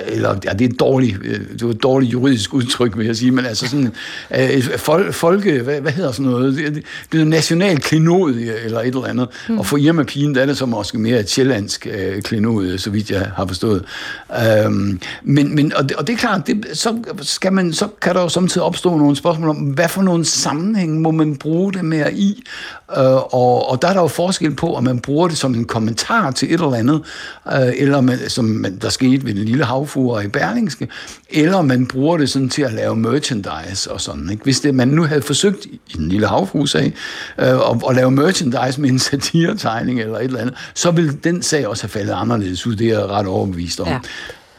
eller, ja, det er et dårligt, øh, det er et dårligt juridisk udtryk, vil jeg sige, men altså sådan øh, fol, folke, hvad, hvad hedder sådan noget, det, det er national klenodie, eller et eller andet, mm. og for Irma Pigen, der er det så måske mere et sjællandsk øh, klenodie, så vidt jeg har forstået. Øhm, men, men, og, det, og det er klart, det, så, skal man, så kan der jo samtidig opstå nogle spørgsmål om, hvad for nogle sammenhæng må man bruge det mere i, øh, og, og der er der jo forskel på, om man bruger det som en kommentar til et eller andet, øh, eller man, som man, der skete ved den lille havfuger i Berlingske, eller man bruger det sådan til at lave merchandise og sådan. Ikke? Hvis det, man nu havde forsøgt i den lille havfuger øh, at, at lave merchandise med en satiretegning eller et eller andet, så ville den sag også have faldet anderledes ud. Det er jeg ret overbevist om. Ja.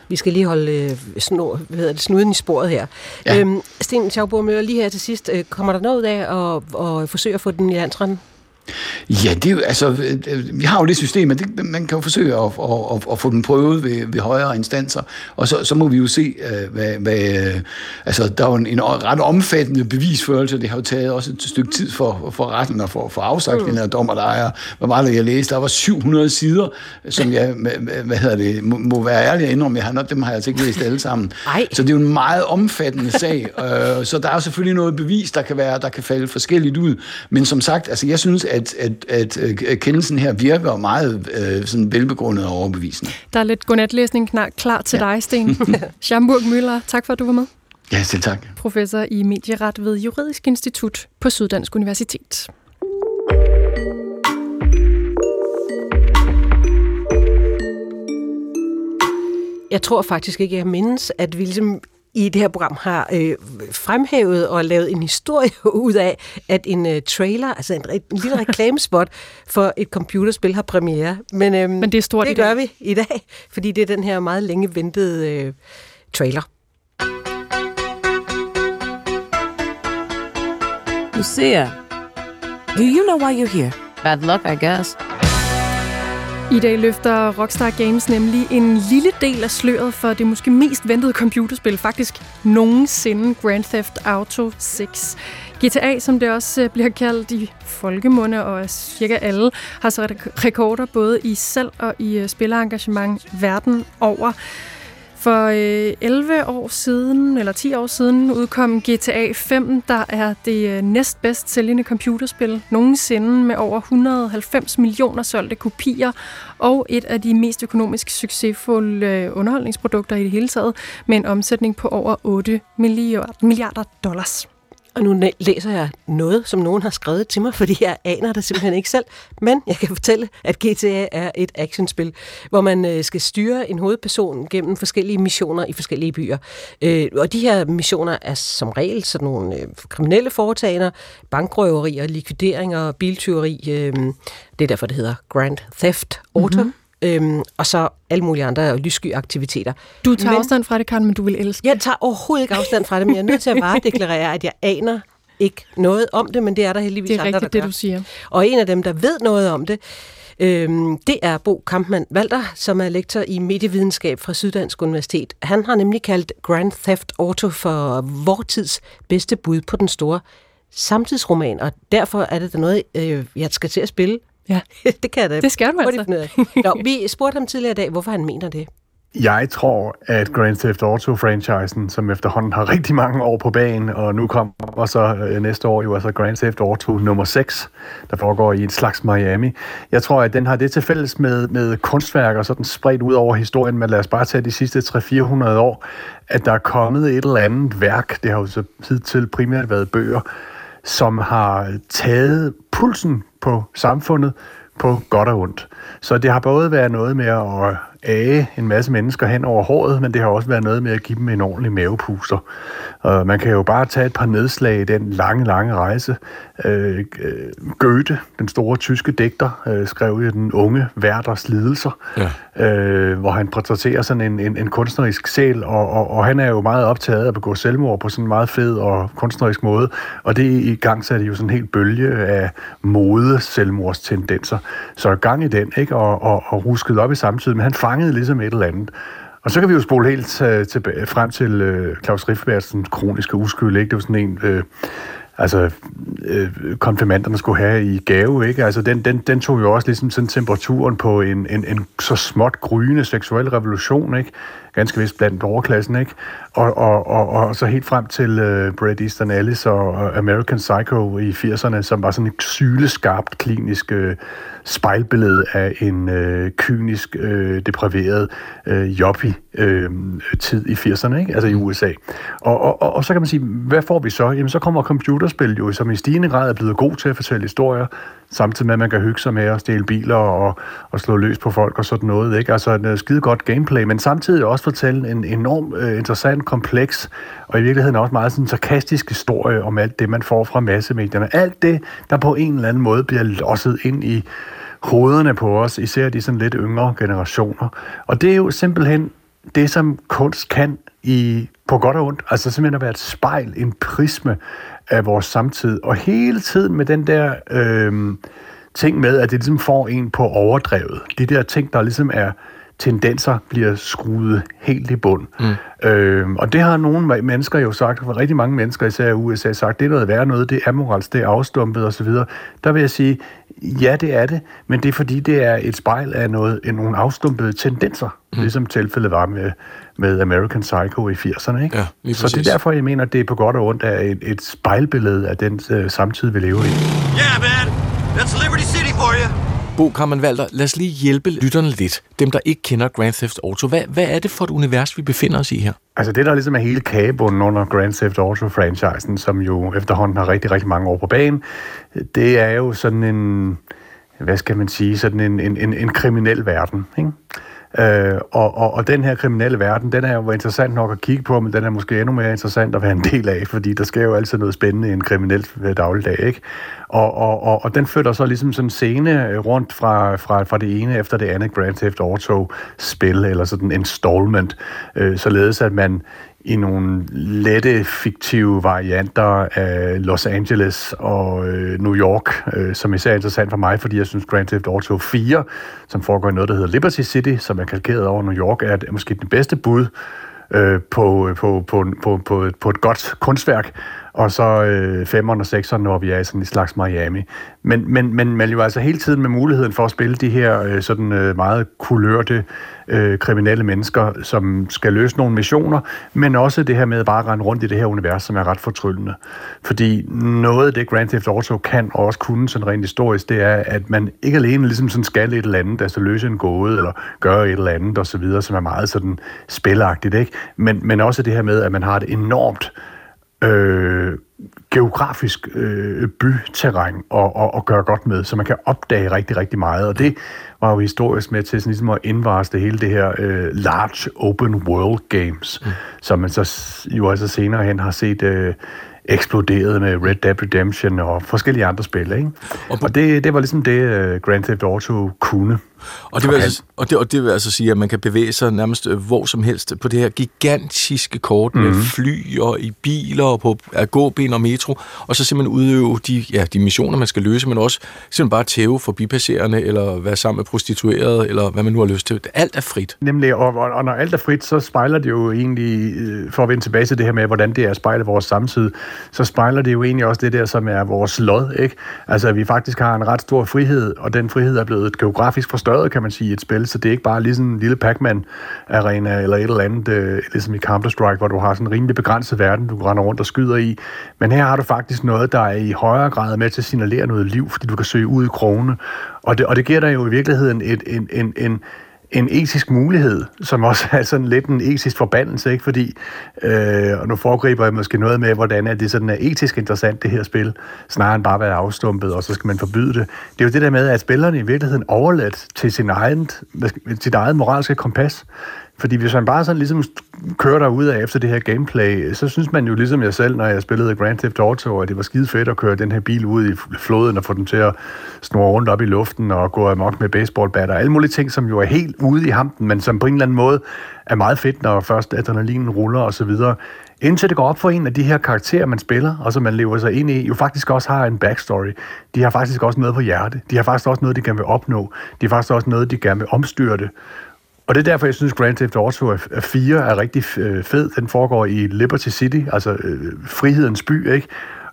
Vi skal lige holde øh, snor, hvad hedder det, snuden i sporet her. Ja. Øhm, Sten Schauborg Møller, lige her til sidst. Øh, kommer der noget af at, at forsøge at få den i landsretten? Ja, det er jo, altså, vi har jo det system, det, man kan jo forsøge at, at, at, at få den prøvet ved, ved højere instanser, og så, så må vi jo se, øh, hvad, hvad altså, der er jo en, en ret omfattende bevisførelse, det har jo taget også et stykke tid for, for retten at få for afsagt mm. den her dommer, der er, hvad var det, jeg læste, der var 700 sider, som jeg, hvad hedder det, må, må være ærlig at indrømme, jeg har, dem har jeg altså ikke læst alle sammen. Ej. Så det er jo en meget omfattende sag, øh, så der er selvfølgelig noget bevis, der kan være, der kan falde forskelligt ud, men som sagt, altså jeg synes, at, at, at, at kendelsen her virker meget øh, sådan velbegrundet og overbevisende. Der er lidt godnatlæsning klar, klar til ja. dig, Sten. [LAUGHS] Schamburg Møller, tak for at du var med. Ja, selv tak. Professor i medieret ved Juridisk Institut på Syddansk Universitet. Jeg tror faktisk ikke, jeg mindes, at vi ligesom i det her program har øh, fremhævet og lavet en historie [LAUGHS] ud af, at en øh, trailer, altså en, en lille reklamespot for et computerspil har premiere. Men, øh, Men det er stort det gør vi i dag, [LAUGHS] fordi det er den her meget længe ventede øh, trailer. Lucia, do you know why you're here? Bad luck, I guess. I dag løfter Rockstar Games nemlig en lille del af sløret for det måske mest ventede computerspil, faktisk nogensinde Grand Theft Auto 6. GTA, som det også øh, bliver kaldt i folkemunde, og cirka alle, har så rekorder både i salg og i øh, spillerengagement verden over. For øh, 11 år siden, eller 10 år siden, udkom GTA 5, der er det øh, næstbedst sælgende computerspil nogensinde med over 190 millioner solgte kopier, og et af de mest økonomisk succesfulde øh, underholdningsprodukter i det hele taget, med en omsætning på over 8 milliarder, milliarder dollars. Og nu læser jeg noget, som nogen har skrevet til mig, fordi jeg aner det simpelthen ikke selv. Men jeg kan fortælle, at GTA er et actionspil, hvor man øh, skal styre en hovedperson gennem forskellige missioner i forskellige byer. Øh, og de her missioner er som regel sådan nogle øh, kriminelle foretagender, bankrøverier, likvideringer, biltyveri. Det er derfor, det hedder Grand Theft Auto. Mm-hmm. Øhm, og så alle mulige andre lyssky aktiviteter. Du tager Men- afstand fra det, Karen, men du vil elske Jeg tager overhovedet ikke afstand fra det, men jeg er nødt til at bare deklarere, at jeg aner ikke noget om det, men det er der heldigvis Det er andre, rigtigt, der det gør. du siger. Og en af dem, der ved noget om det, øhm, det er Bo Kampmann Walter, som er lektor i medievidenskab fra Syddansk Universitet. Han har nemlig kaldt Grand Theft Auto for vor tids bedste bud på den store samtidsroman, og derfor er det da noget, øh, jeg skal til at spille. Ja. [LAUGHS] det kan jeg da Det skal du altså. finde ud af. Nå, [LAUGHS] vi spurgte ham tidligere i dag, hvorfor han mener det. Jeg tror, at Grand Theft Auto-franchisen, som efterhånden har rigtig mange år på banen, og nu kommer så øh, næste år jo altså Grand Theft Auto nummer 6, der foregår i et slags Miami. Jeg tror, at den har det til fælles med, med kunstværker, sådan spredt ud over historien, men lad os bare tage de sidste 300-400 år, at der er kommet et eller andet værk, det har jo så hidtil primært været bøger, som har taget pulsen på samfundet på godt og ondt. Så det har både været noget med at age en masse mennesker hen over håret, men det har også været noget med at give dem en ordentlig mavepuster. Og man kan jo bare tage et par nedslag i den lange, lange rejse. Øh, øh, Goethe, den store tyske digter, øh, skrev jo Den unge Werders lidelser, ja. øh, hvor han portrætterer sådan en, en, en kunstnerisk sjæl, og, og, og han er jo meget optaget af at begå selvmord på sådan en meget fed og kunstnerisk måde, og det i gang satte jo sådan en helt bølge af mode selvmordstendenser. Så gang i den, ikke? Og, og, og ruskede op i samtidig, men han fangede ligesom et eller andet. Og så kan vi jo spole helt øh, tilbage, frem til øh, Claus Riffbergs kroniske uskyld, ikke? Det var sådan en... Øh, altså, øh, konfirmanderne skulle have i gave, ikke? Altså, den, den, den tog jo også ligesom sådan temperaturen på en, en, en så småt gryende seksuel revolution, ikke? Ganske vist blandt overklassen, ikke? Og, og, og, og så helt frem til øh, Bret Easton Ellis og, og American Psycho i 80'erne, som var sådan et syleskarpt, klinisk øh, spejlbillede af en øh, kynisk, øh, depraveret øh, yuppie-tid øh, i 80'erne, ikke? altså i USA. Og, og, og, og så kan man sige, hvad får vi så? Jamen så kommer computerspil jo, som i stigende grad er blevet god til at fortælle historier, samtidig med, at man kan hygge sig med at stjæle biler og, og slå løs på folk og sådan noget. Ikke? Altså en øh, skide godt gameplay, men samtidig også fortælle en enorm øh, interessant, kompleks og i virkeligheden også meget sådan sarkastisk historie om alt det, man får fra massemedierne. Alt det, der på en eller anden måde bliver losset ind i hovederne på os, især de sådan lidt yngre generationer. Og det er jo simpelthen det, som kunst kan i, på godt og ondt. Altså simpelthen at være et spejl, en prisme af vores samtid. Og hele tiden med den der øh, ting med, at det ligesom får en på overdrevet. De der ting, der ligesom er tendenser, bliver skruet helt i bund. Mm. Øh, og det har nogle mennesker jo sagt, for rigtig mange mennesker, især i USA, sagt, det er noget værre noget, det er amoralsk, det er afstumpet osv. Der vil jeg sige, ja, det er det, men det er fordi, det er et spejl af noget, nogle afstumpede tendenser, mm. ligesom tilfældet var med, med American Psycho i 80'erne. Ikke? Ja, Så det er derfor, jeg mener, at det er på godt og ondt af et, et spejlbillede af den uh, samtid, vi lever i. Yeah, man. That's Liberty City for you. Bo Karman Walter, lad os lige hjælpe lytterne lidt. Dem, der ikke kender Grand Theft Auto. Hvad, hvad er det for et univers, vi befinder os i her? Altså det, der ligesom er hele kagebunden under Grand Theft Auto-franchisen, som jo efterhånden har rigtig, rigtig mange år på banen, det er jo sådan en, hvad skal man sige, sådan en, en, en, en kriminel verden, ikke? Øh, og, og, og den her kriminelle verden, den er jo interessant nok at kigge på, men den er måske endnu mere interessant at være en del af, fordi der sker jo altid noget spændende i en kriminel øh, dagligdag, ikke? Og, og, og, og den flytter så ligesom sådan en scene øh, rundt fra, fra, fra det ene efter det andet Grand Theft Auto-spil, eller sådan en installment, øh, således at man i nogle lette, fiktive varianter af Los Angeles og øh, New York, øh, som især er interessant for mig, fordi jeg synes Grand Theft Auto 4, som foregår i noget, der hedder Liberty City, som er kalkeret over New York, er, er måske den bedste bud øh, på, på, på, på, på, på et godt kunstværk, og så øh, femmeren og sekseren, når vi er i sådan en slags Miami. Men, men, men, man jo altså hele tiden med muligheden for at spille de her øh, sådan øh, meget kulørte øh, kriminelle mennesker, som skal løse nogle missioner, men også det her med bare at rende rundt i det her univers, som er ret fortryllende. Fordi noget af det Grand Theft Auto kan og også kunne sådan rent historisk, det er, at man ikke alene ligesom sådan skal et eller andet, altså løse en gåde, eller gøre et eller andet osv., som er meget sådan spilagtigt, ikke? Men, men også det her med, at man har et enormt øh, geografisk øh, byterræn og, og, og gøre godt med, så man kan opdage rigtig, rigtig meget. Og det var jo historisk med til sådan ligesom at indvarste hele det her øh, large open world games, mm. som man så jo altså senere hen har set øh, eksploderet med Red Dead Redemption og forskellige andre spil. Ikke? Og, og det, det var ligesom det, uh, Grand Theft Auto kunne. Og det, vil altså, og, det, og det vil altså sige, at man kan bevæge sig nærmest øh, hvor som helst på det her gigantiske kort mm. med mhm. fly og i biler og på gåben og metro, og så simpelthen udøve de, ja, de missioner, man skal løse, men også simpelthen bare tæve forbipasserende, eller være sammen med prostituerede, eller hvad man nu har lyst til. Alt er frit. Nemlig, og, og, og når alt er frit, så spejler det jo egentlig, øh, for at vende tilbage til det her med, hvordan det er at spejle vores samtid, så spejler det jo egentlig også det der, som er vores lod, ikke? Altså, at vi faktisk har en ret stor frihed, og den frihed er blevet geografisk forstørret, kan man sige, i et spil, så det er ikke bare ligesom en lille Pac-Man-arena eller et eller andet, øh, ligesom i Counter-Strike, hvor du har sådan en rimelig begrænset verden, du render rundt og skyder i. Men her har du faktisk noget, der er i højere grad med til at signalere noget liv, fordi du kan søge ud i krogene, Og det, og det giver dig jo i virkeligheden et, en, en, en, en etisk mulighed, som også er sådan lidt en etisk forbandelse, ikke? fordi, øh, og nu foregriber jeg måske noget med, hvordan er det sådan er etisk interessant, det her spil, snarere end bare at være afstumpet, og så skal man forbyde det. Det er jo det der med, at spillerne i virkeligheden overladt til sin egen, sit eget moralske kompas. Fordi hvis man bare sådan ligesom kører der ud af efter det her gameplay, så synes man jo ligesom jeg selv, når jeg spillede Grand Theft Auto, at det var skide fedt at køre den her bil ud i floden og få den til at snurre rundt op i luften og gå amok med baseballbat og alle mulige ting, som jo er helt ude i hampen, men som på en eller anden måde er meget fedt, når først adrenalinen ruller og så videre. Indtil det går op for en af de her karakterer, man spiller, og som man lever sig ind i, jo faktisk også har en backstory. De har faktisk også noget på hjerte. De har faktisk også noget, de gerne vil opnå. De har faktisk også noget, de gerne vil omstyrte. Og det er derfor, jeg synes, Grand Theft Auto 4 er rigtig øh, fed. Den foregår i Liberty City, altså øh, frihedens by, ikke?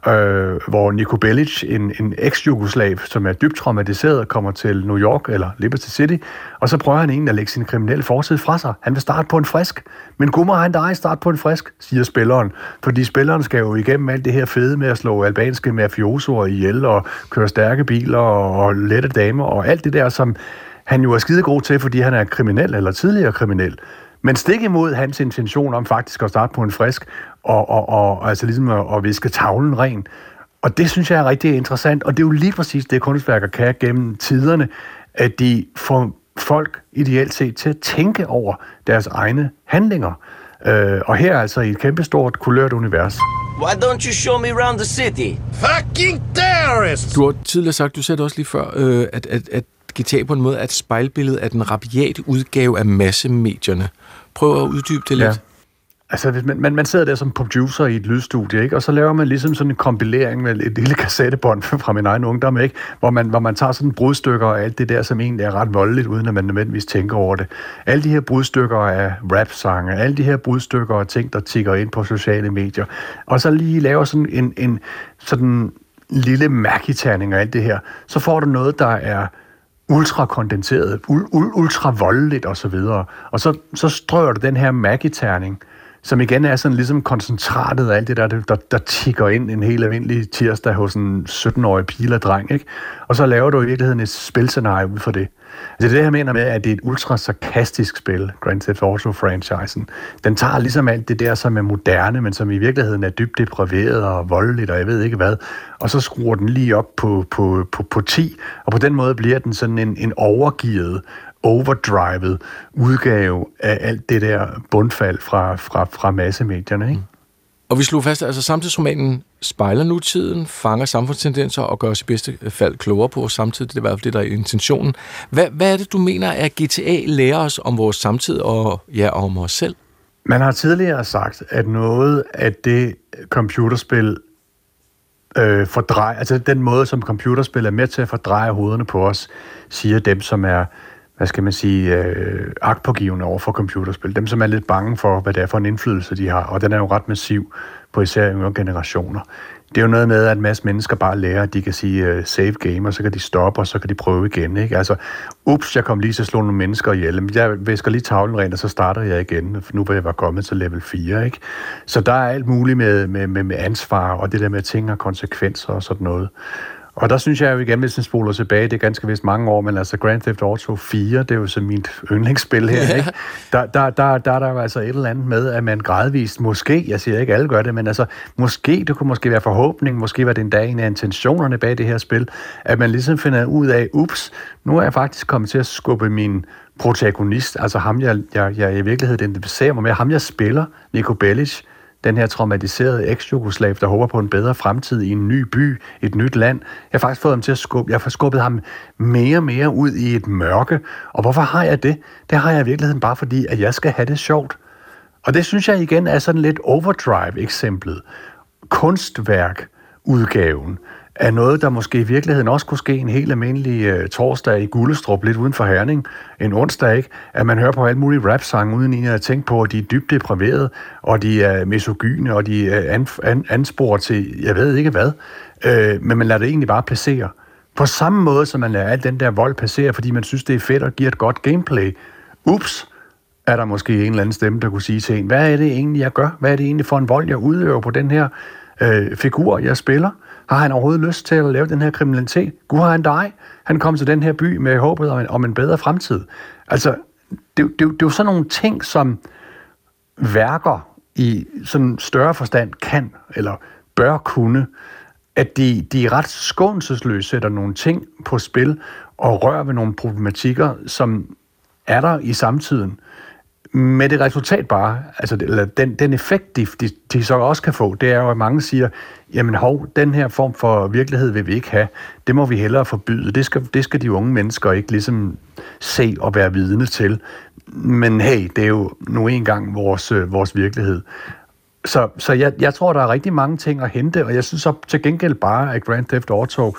Øh, hvor Niko Bellic, en, en eks-jugoslav, som er dybt traumatiseret, kommer til New York eller Liberty City, og så prøver han egentlig at lægge sin kriminelle fortid fra sig. Han vil starte på en frisk. Men gummer han dig starte på en frisk, siger spilleren. Fordi spilleren skal jo igennem alt det her fede med at slå albanske mafiosoer ihjel og køre stærke biler og, og lette damer og alt det der, som han jo er skide god til, fordi han er kriminel eller tidligere kriminel. Men stik imod hans intention om faktisk at starte på en frisk og, og, og altså ligesom at, at viske tavlen ren. Og det synes jeg er rigtig interessant, og det er jo lige præcis det, kunstværker kan gennem tiderne, at de får folk ideelt set til at tænke over deres egne handlinger. Uh, og her altså i et kæmpestort, kulørt univers. Why don't you show me around the city? Fucking terrorists! Du har tidligere sagt, du sagde det også lige før, øh, at, at, at GTA på en måde er et spejlbillede af den rabiate udgave af massemedierne. Prøv at uddybe det lidt. Ja. Altså, hvis man, man, man sidder der som producer i et lydstudie, ikke? og så laver man ligesom sådan en kompilering med et lille kassettebånd [LAUGHS] fra min egen ungdom, ikke? Hvor, man, hvor man tager sådan brudstykker og alt det der, som egentlig er ret voldeligt, uden at man nødvendigvis tænker over det. Alle de her brudstykker af rap-sange, alle de her brudstykker af ting, der tigger ind på sociale medier, og så lige laver sådan en, en sådan lille mærketerning og alt det her, så får du noget, der er ultrakondenseret, ultravoldeligt ultra voldeligt osv. Og, og så, så strøger du den her magiterning, som igen er sådan ligesom koncentratet af alt det der, der, der tigger ind en helt almindelig tirsdag hos en 17-årig pige dreng, ikke? Og så laver du i virkeligheden et spilscenarie ud for det. Altså det her mener med, at det er et ultra sarkastisk spil, Grand Theft Auto-franchisen. Den tager ligesom alt det der, som er moderne, men som i virkeligheden er dybt depraveret og voldeligt, og jeg ved ikke hvad, og så skruer den lige op på, på, på, på 10, og på den måde bliver den sådan en, en overgivet, overdrivet udgave af alt det der bundfald fra, fra, fra massemedierne, ikke? Mm. Og vi slog fast, at altså, samtidsromanen spejler nutiden, fanger samfundstendenser og gør os i bedste fald klogere på vores samtid. Det er i hvert fald det, der er intentionen. Hvad, hvad er det, du mener, at GTA lærer os om vores samtid og ja, om os selv? Man har tidligere sagt, at noget af det øh, computerspil øh, fordrejer, altså den måde, som computerspil er med til at fordreje hovederne på os, siger dem, som er hvad skal man sige, øh, agtpågivende over for computerspil. Dem, som er lidt bange for, hvad det er for en indflydelse, de har. Og den er jo ret massiv på især yngre generationer. Det er jo noget med, at en masse mennesker bare lærer, at de kan sige uh, save game, og så kan de stoppe, og så kan de prøve igen. Ikke? Altså, ups, jeg kom lige til at slå nogle mennesker ihjel. Men jeg væsker lige tavlen rent, og så starter jeg igen, for nu hvor jeg var kommet til level 4. Ikke? Så der er alt muligt med, med, med, med ansvar, og det der med ting og konsekvenser og sådan noget. Og der synes jeg jo igen, hvis man spoler tilbage, det er ganske vist mange år, men altså Grand Theft Auto 4, det er jo så mit yndlingsspil her, ja. ikke? Der, der, der, der er der jo altså et eller andet med, at man gradvist, måske, jeg siger ikke alle gør det, men altså måske, det kunne måske være forhåbning, måske var det en dag en af intentionerne bag det her spil, at man ligesom finder ud af, ups, nu er jeg faktisk kommet til at skubbe min protagonist, altså ham, jeg, jeg, jeg i virkeligheden identificerer mig med, ham jeg spiller, Nico Bellic, den her traumatiserede eks-jugoslav, der håber på en bedre fremtid i en ny by, et nyt land. Jeg har faktisk fået ham til at skubbe, jeg har skubbet ham mere og mere ud i et mørke. Og hvorfor har jeg det? Det har jeg i virkeligheden bare fordi, at jeg skal have det sjovt. Og det synes jeg igen er sådan lidt overdrive-eksemplet. Kunstværk-udgaven er af noget, der måske i virkeligheden også kunne ske en helt almindelig øh, torsdag i Gullestrup, lidt uden for Herning, en onsdag, ikke? At man hører på alle mulige rap-sange, uden egentlig at tænke på, at de er dybt deprimerede, og de er misogyne, og de er an, an, ansporet til, jeg ved ikke hvad, Øh, men man lader det egentlig bare placere. På samme måde, som man lader al den der vold passere, fordi man synes, det er fedt og giver et godt gameplay. Ups, er der måske en eller anden stemme, der kunne sige til en, hvad er det egentlig, jeg gør? Hvad er det egentlig for en vold, jeg udøver på den her øh, figur, jeg spiller? Har han overhovedet lyst til at lave den her kriminalitet? Gud har han dig. Han kom til den her by med håbet om en, om en bedre fremtid. Altså, det, det, det, er jo sådan nogle ting, som værker i sådan større forstand kan, eller bør kunne, at de, de er ret skånselsløse, sætter nogle ting på spil og rører ved nogle problematikker, som er der i samtiden. Med det resultat bare, altså eller den, den effekt, de, de, de så også kan få, det er jo, at mange siger, jamen hov, den her form for virkelighed vil vi ikke have. Det må vi hellere forbyde. Det skal, det skal de unge mennesker ikke ligesom se og være vidne til. Men hey, det er jo nu engang vores, øh, vores virkelighed. Så, så jeg, jeg tror, der er rigtig mange ting at hente, og jeg synes så til gengæld bare, at Grand Theft Auto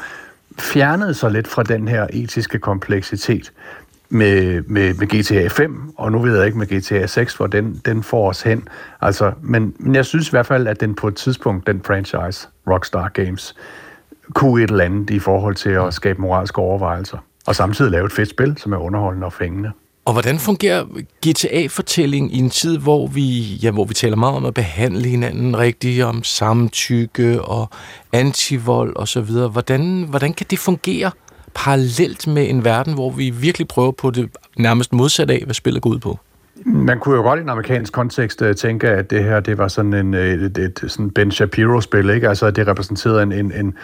fjernede sig lidt fra den her etiske kompleksitet med, med, med GTA 5, og nu ved jeg ikke med GTA 6, hvor den, den får os hen. Altså, men, men jeg synes i hvert fald, at den på et tidspunkt, den franchise, Rockstar Games, kunne et eller andet i forhold til at skabe moralske overvejelser. Og samtidig lave et fedt spil, som er underholdende og fængende. Og hvordan fungerer GTA-fortælling i en tid, hvor vi, ja, hvor vi taler meget om at behandle hinanden rigtigt, om samtykke og antivold osv.? Hvordan, hvordan kan det fungere parallelt med en verden, hvor vi virkelig prøver på det nærmest modsatte af, hvad spillet går ud på? Man kunne jo godt i en amerikansk kontekst øh, tænke, at det her det var sådan en, øh, et, et, et sådan Ben Shapiro-spil, ikke? Altså, det repræsenterede en, en, en,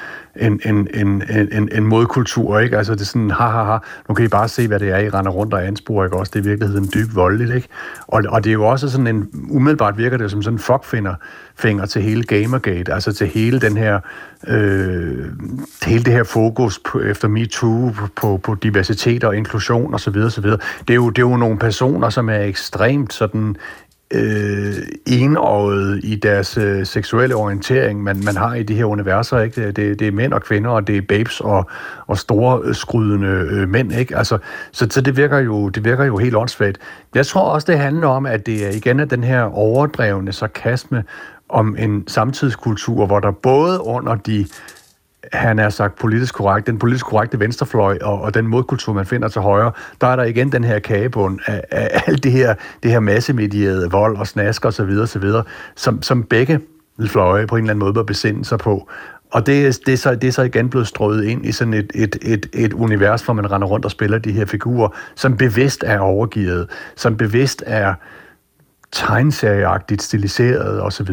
en, en, en, en, en modkultur, ikke? Altså, det er sådan, ha, ha, ha, nu kan I bare se, hvad det er, I render rundt og ansporer, ikke? Også det er i virkeligheden dybt voldeligt, ikke? Og, og det er jo også sådan en, umiddelbart virker det som sådan en fuckfinder, finger til hele Gamergate, altså til hele den her, øh, hele det her fokus på, efter MeToo på, på diversitet og inklusion osv. osv. Det, er jo, det er jo nogle personer, som er ekstremt sådan øh, enåret i deres øh, seksuelle orientering, man, man har i de her universer. Ikke? Det, det er mænd og kvinder, og det er babes og, og store skrydende øh, mænd. Ikke? Altså, så, så det, virker jo, det virker jo helt åndssvagt. Jeg tror også, det handler om, at det er igen er den her overdrevne sarkasme om en samtidskultur, hvor der både under de han er sagt politisk korrekt, den politisk korrekte venstrefløj og, og den modkultur, man finder til højre, der er der igen den her kagebund af, af alt det her, det her massemedierede vold og snask og så videre, så videre, som, som begge fløje på en eller anden måde bør besinde sig på. Og det, det, er så, det er så igen blevet strøget ind i sådan et, et, et, et univers, hvor man render rundt og spiller de her figurer, som bevidst er overgivet, som bevidst er tegneserieagtigt stiliseret osv.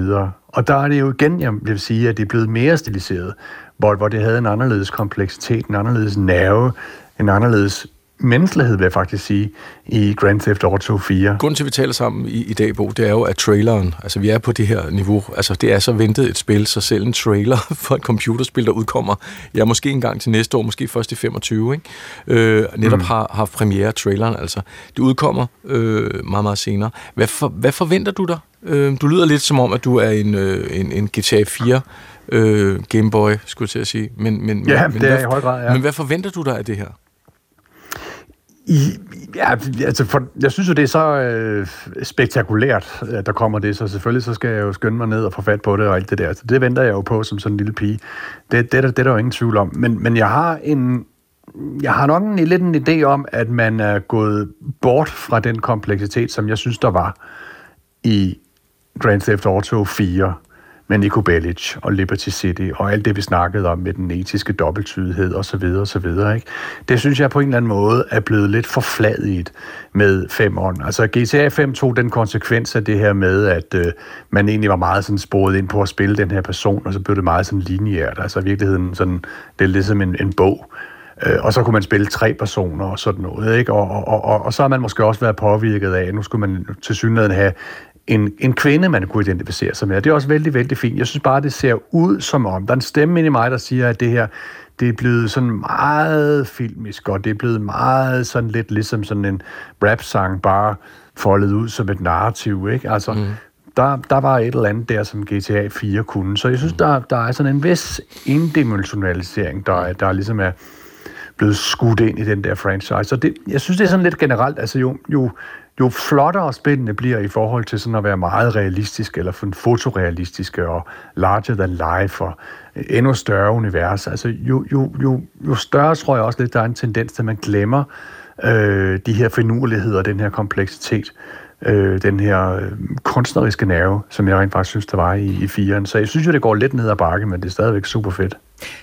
Og der er det jo igen, jeg vil sige, at det er blevet mere stiliseret hvor, hvor det havde en anderledes kompleksitet, en anderledes nerve, en anderledes menneskelighed, vil jeg faktisk sige, i Grand Theft Auto 4. Grunden til, at vi taler sammen i, i dag, Bo, det er jo, at traileren, altså vi er på det her niveau, altså det er så ventet et spil, så selv en trailer [LAUGHS] for et computerspil, der udkommer, ja, måske en gang til næste år, måske først i 25, ikke? Øh, netop mm. har, har premiere traileren, altså. Det udkommer øh, meget, meget senere. Hvad, for, hvad forventer du dig? Øh, du lyder lidt som om, at du er en, øh, en, en GTA 4 øh, Gameboy, skulle jeg til at sige. Men, men, ja, men, det er hvad, i høj grad, ja. Men hvad forventer du dig af det her? I, ja, altså for, jeg synes jo, det er så øh, spektakulært, at der kommer det, så selvfølgelig så skal jeg jo skynde mig ned og få fat på det og alt det der. Så det venter jeg jo på som sådan en lille pige. Det, det, det, det er der jo ingen tvivl om. Men, men jeg har en, jeg har nok en, lidt en idé om, at man er gået bort fra den kompleksitet, som jeg synes, der var i Grand Theft Auto 4 med Nico Bellic og Liberty City og alt det, vi snakkede om med den etiske dobbelttydighed osv. osv. Ikke? Det synes jeg på en eller anden måde er blevet lidt forfladigt med femeren. Altså GTA 5 tog den konsekvens af det her med, at øh, man egentlig var meget sådan sporet ind på at spille den her person, og så blev det meget sådan lineært. Altså i virkeligheden sådan, det er ligesom en, en bog. Øh, og så kunne man spille tre personer og sådan noget, ikke? Og, og, og, og så har man måske også været påvirket af, at nu skulle man til synligheden have en, en kvinde, man kunne identificere sig med. Det er også vældig, vældig fint. Jeg synes bare, det ser ud som om, der er en stemme ind i mig, der siger, at det her, det er blevet sådan meget filmisk, og det er blevet meget sådan lidt ligesom sådan en rap-sang, bare foldet ud som et narrativ, ikke? Altså, mm. der, der var et eller andet der, som GTA 4 kunne. Så jeg synes, der, der er sådan en vis indimensionalisering, der, der ligesom er blevet skudt ind i den der franchise. Så det, jeg synes, det er sådan lidt generelt, altså jo, jo, jo flottere spændende bliver i forhold til sådan at være meget realistisk, eller fotorealistiske og larger than life, og øh, endnu større univers. Altså, jo, jo, jo, jo større tror jeg også lidt, der er en tendens til, at man glemmer øh, de her finurligheder, den her kompleksitet, øh, den her øh, kunstneriske nerve, som jeg rent faktisk synes, der var i, i firen. Så jeg synes jo, det går lidt ned ad bakke, men det er stadigvæk super fedt.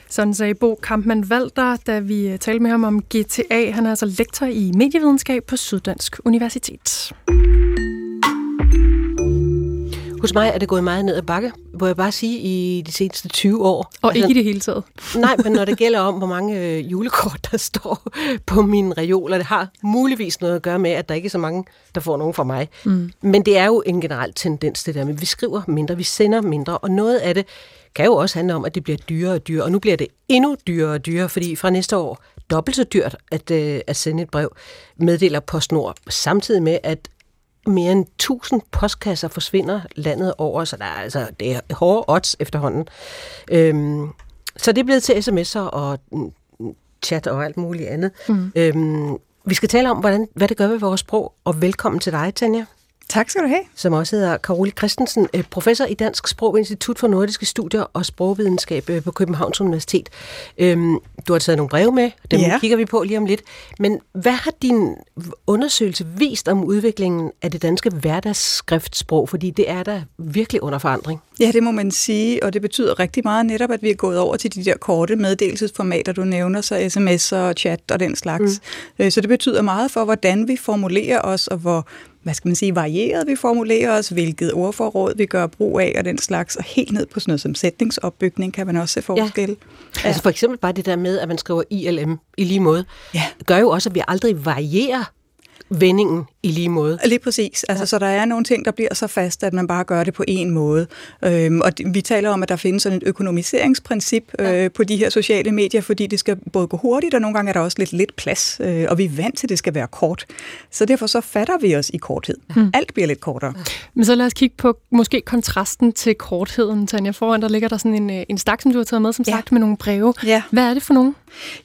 Sådan sagde Bo Kampmann Valder, da vi øh, talte med ham om GTA. Han er altså lektor i medievidenskab på Syddansk Universitet. Hos mig er det gået meget ned ad bakke, hvor jeg bare sige, i de seneste 20 år. Og altså, ikke i det hele taget. [LAUGHS] nej, men når det gælder om, hvor mange øh, julekort, der står [LAUGHS] på mine reoler, det har muligvis noget at gøre med, at der ikke er så mange, der får nogen fra mig. Mm. Men det er jo en generel tendens, det der med, vi skriver mindre, vi sender mindre, og noget af det kan jo også handle om, at det bliver dyrere og dyrere, og nu bliver det endnu dyrere og dyrere, fordi fra næste år dobbelt så dyrt at, øh, at sende et brev, meddeler PostNord, samtidig med, at mere end 1000 postkasser forsvinder landet over, så der er, altså, det er hårde odds efterhånden. Øhm, så det er blevet til sms'er og chat og alt muligt andet. Mm. Øhm, vi skal tale om, hvordan, hvad det gør ved vores sprog, og velkommen til dig, Tanja. Tak skal du have. Som også hedder Karoli Christensen, øh, professor i Dansk Sprog Institut for Nordiske Studier og Sprogvidenskab øh, på Københavns Universitet. Øhm, du har taget nogle breve med, dem ja. kigger vi på lige om lidt. Men hvad har din undersøgelse vist om udviklingen af det danske hverdagsskriftsprog? Fordi det er der virkelig under forandring. Ja, det må man sige, og det betyder rigtig meget netop, at vi er gået over til de der korte meddelelsesformater, du nævner, så sms og chat og den slags. Mm. Øh, så det betyder meget for, hvordan vi formulerer os, og hvor hvad skal man sige, varieret vi formulerer os, hvilket ordforråd vi gør brug af og den slags, og helt ned på sådan noget som sætningsopbygning kan man også se forskel. Ja. Ja. Altså for eksempel bare det der med, at man skriver ILM i lige måde, ja. gør jo også, at vi aldrig varierer vendingen I lige måde. Lige præcis. Altså, ja. Så der er nogle ting, der bliver så fast, at man bare gør det på én måde. Øhm, og vi taler om, at der findes sådan et økonomiseringsprincip ja. øh, på de her sociale medier, fordi det skal både gå hurtigt, og nogle gange er der også lidt lidt plads, øh, og vi er vant til, at det skal være kort. Så derfor så fatter vi os i korthed. Mm. Alt bliver lidt kortere. Men så lad os kigge på måske kontrasten til kortheden, Tanja. Foran der ligger der sådan en, øh, en stak, som du har taget med, som ja. sagt, med nogle breve. Ja. Hvad er det for nogle?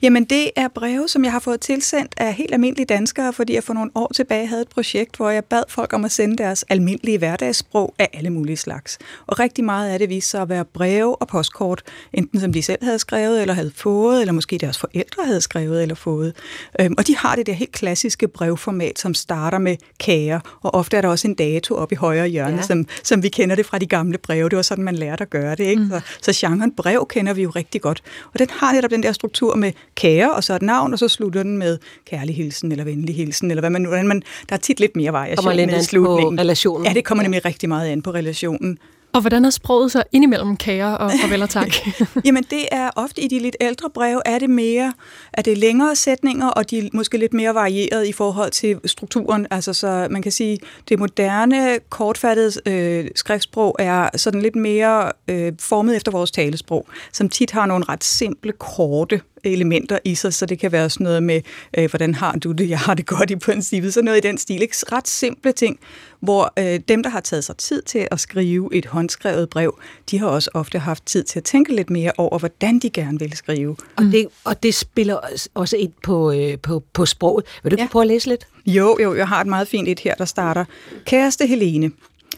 Jamen, det er breve, som jeg har fået tilsendt af helt almindelige danskere, fordi jeg for nogle år tilbage havde projekt, hvor jeg bad folk om at sende deres almindelige hverdagssprog af alle mulige slags. Og rigtig meget af det viste sig at være breve og postkort, enten som de selv havde skrevet eller havde fået, eller måske deres forældre havde skrevet eller fået. Øhm, og de har det der helt klassiske brevformat, som starter med kager, og ofte er der også en dato oppe i højre hjørne, ja. som, som vi kender det fra de gamle breve. Det var sådan, man lærte at gøre det. Ikke? Mm. Så, så genren brev kender vi jo rigtig godt. Og den har netop den der struktur med kære, og så et navn, og så slutter den med kærlig hilsen, eller venlig hilsen, eller hvad man nu... Man, der er tit lidt mere variation kommer lidt med slutningen. på relationen. Ja, det kommer nemlig rigtig meget an på relationen. Og hvordan er sproget så indimellem kære og farvel og tak? [LAUGHS] Jamen det er ofte i de lidt ældre breve, er det mere, er det længere sætninger, og de er måske lidt mere varieret i forhold til strukturen. Altså så man kan sige, det moderne, kortfattede øh, skriftsprog er sådan lidt mere øh, formet efter vores talesprog, som tit har nogle ret simple, korte elementer i sig, så det kan være sådan noget med, øh, hvordan har du det, jeg har det godt i princippet, så noget i den stil. Ikke? Ret simple ting, hvor øh, dem, der har taget sig tid til at skrive et håndskrevet brev, de har også ofte haft tid til at tænke lidt mere over, hvordan de gerne vil skrive. Og det, og det spiller også ind på, øh, på, på sproget. Vil du ja. prøve at læse lidt? Jo, jo, jeg har et meget fint et her, der starter. Kæreste Helene,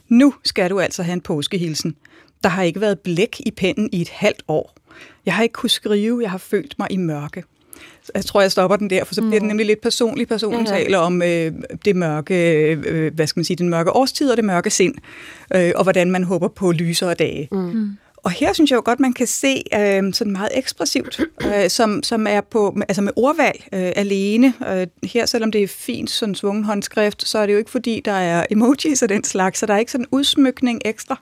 nu skal du altså have en påskehilsen. Der har ikke været blæk i pennen i et halvt år. Jeg har ikke kunnet skrive, jeg har følt mig i mørke. Jeg tror, jeg stopper den der, for så bliver mm. det nemlig lidt personlig. Personen ja, ja. taler om øh, det mørke, øh, hvad skal man sige, den mørke årstid og det mørke sind, øh, og hvordan man håber på lysere dage. Mm. mm. Og her synes jeg jo godt, man kan se øh, sådan meget ekspressivt, øh, som, som er på, altså med ordvalg øh, alene. Øh, her, selvom det er fint sådan svungen håndskrift, så er det jo ikke fordi, der er emojis og den slags, så der er ikke sådan en udsmykning ekstra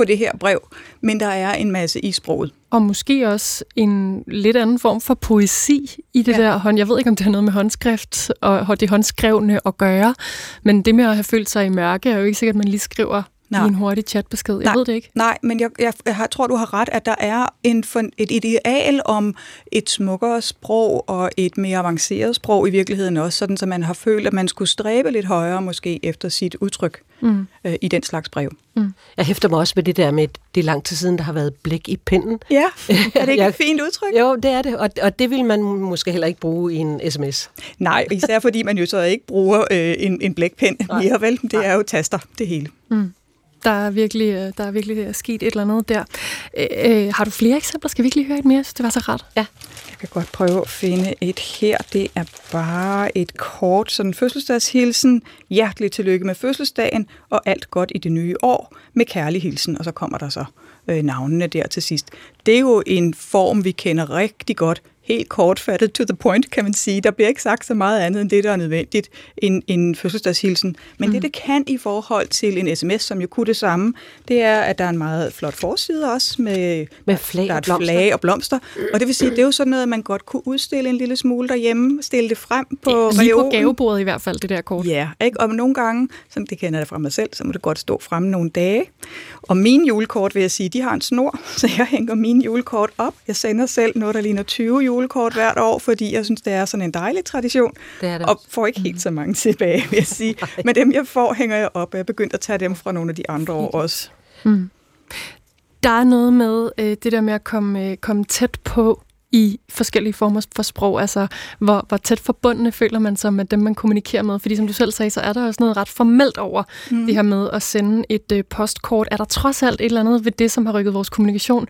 på det her brev, men der er en masse i sproget. Og måske også en lidt anden form for poesi i det ja. der hånd. Jeg ved ikke, om det har noget med håndskrift og det håndskrevne at gøre, men det med at have følt sig i mørke er jo ikke sikkert, at man lige skriver Nej. i en hurtig chatbesked. Jeg nej, ved det ikke. Nej, men jeg, jeg, jeg tror, du har ret, at der er en, et ideal om et smukkere sprog og et mere avanceret sprog i virkeligheden også, sådan så man har følt, at man skulle stræbe lidt højere måske efter sit udtryk mm. øh, i den slags brev. Mm. Jeg hæfter mig også med det der med, det er lang tid siden, der har været blik i pinden. Ja, er det ikke [LAUGHS] et fint udtryk? Jo, det er det, og, og det vil man måske heller ikke bruge i en sms. Nej, især fordi man jo så ikke bruger øh, en, en blækpen [LAUGHS] mere, vel? Det er jo taster, det hele. Mm. Der er virkelig, øh, der er virkelig sket et eller andet der. Øh, øh, har du flere eksempler? Skal vi ikke lige høre et mere? det var så ret. Ja. Jeg kan godt prøve at finde et her. Det er bare et kort sådan fødselsdagshilsen. Hjertelig tillykke med fødselsdagen, og alt godt i det nye år med kærlig hilsen. Og så kommer der så øh, navnene der til sidst. Det er jo en form, vi kender rigtig godt helt kortfattet, to the point, kan man sige. Der bliver ikke sagt så meget andet end det, der er nødvendigt, en, en fødselsdagshilsen. Men mm. det, det kan i forhold til en sms, som jo kunne det samme, det er, at der er en meget flot forside også, med, med flag, der er et og flag og blomster. Og det vil sige, det er jo sådan noget, man godt kunne udstille en lille smule derhjemme, stille det frem på Lige på gavebordet i hvert fald, det der kort. Ja, ikke? og nogle gange, sådan, det kender jeg fra mig selv, så må det godt stå fremme nogle dage. Og mine julekort, vil jeg sige, de har en snor, [LAUGHS] så jeg hænger mine julekort op. Jeg sender selv noget, der ligner 20 julekort hvert år, fordi jeg synes, det er sådan en dejlig tradition. Det er det. Og får ikke helt så mange tilbage, vil jeg [LAUGHS] sige. Men dem, jeg får, hænger jeg op. Jeg er begyndt at tage dem fra nogle af de andre år også. Mm. Der er noget med øh, det der med at komme, øh, komme tæt på i forskellige former for sprog? Altså, hvor, hvor tæt forbundne føler man sig med dem, man kommunikerer med? Fordi som du selv sagde, så er der også noget ret formelt over mm. det her med at sende et øh, postkort. Er der trods alt et eller andet ved det, som har rykket vores kommunikation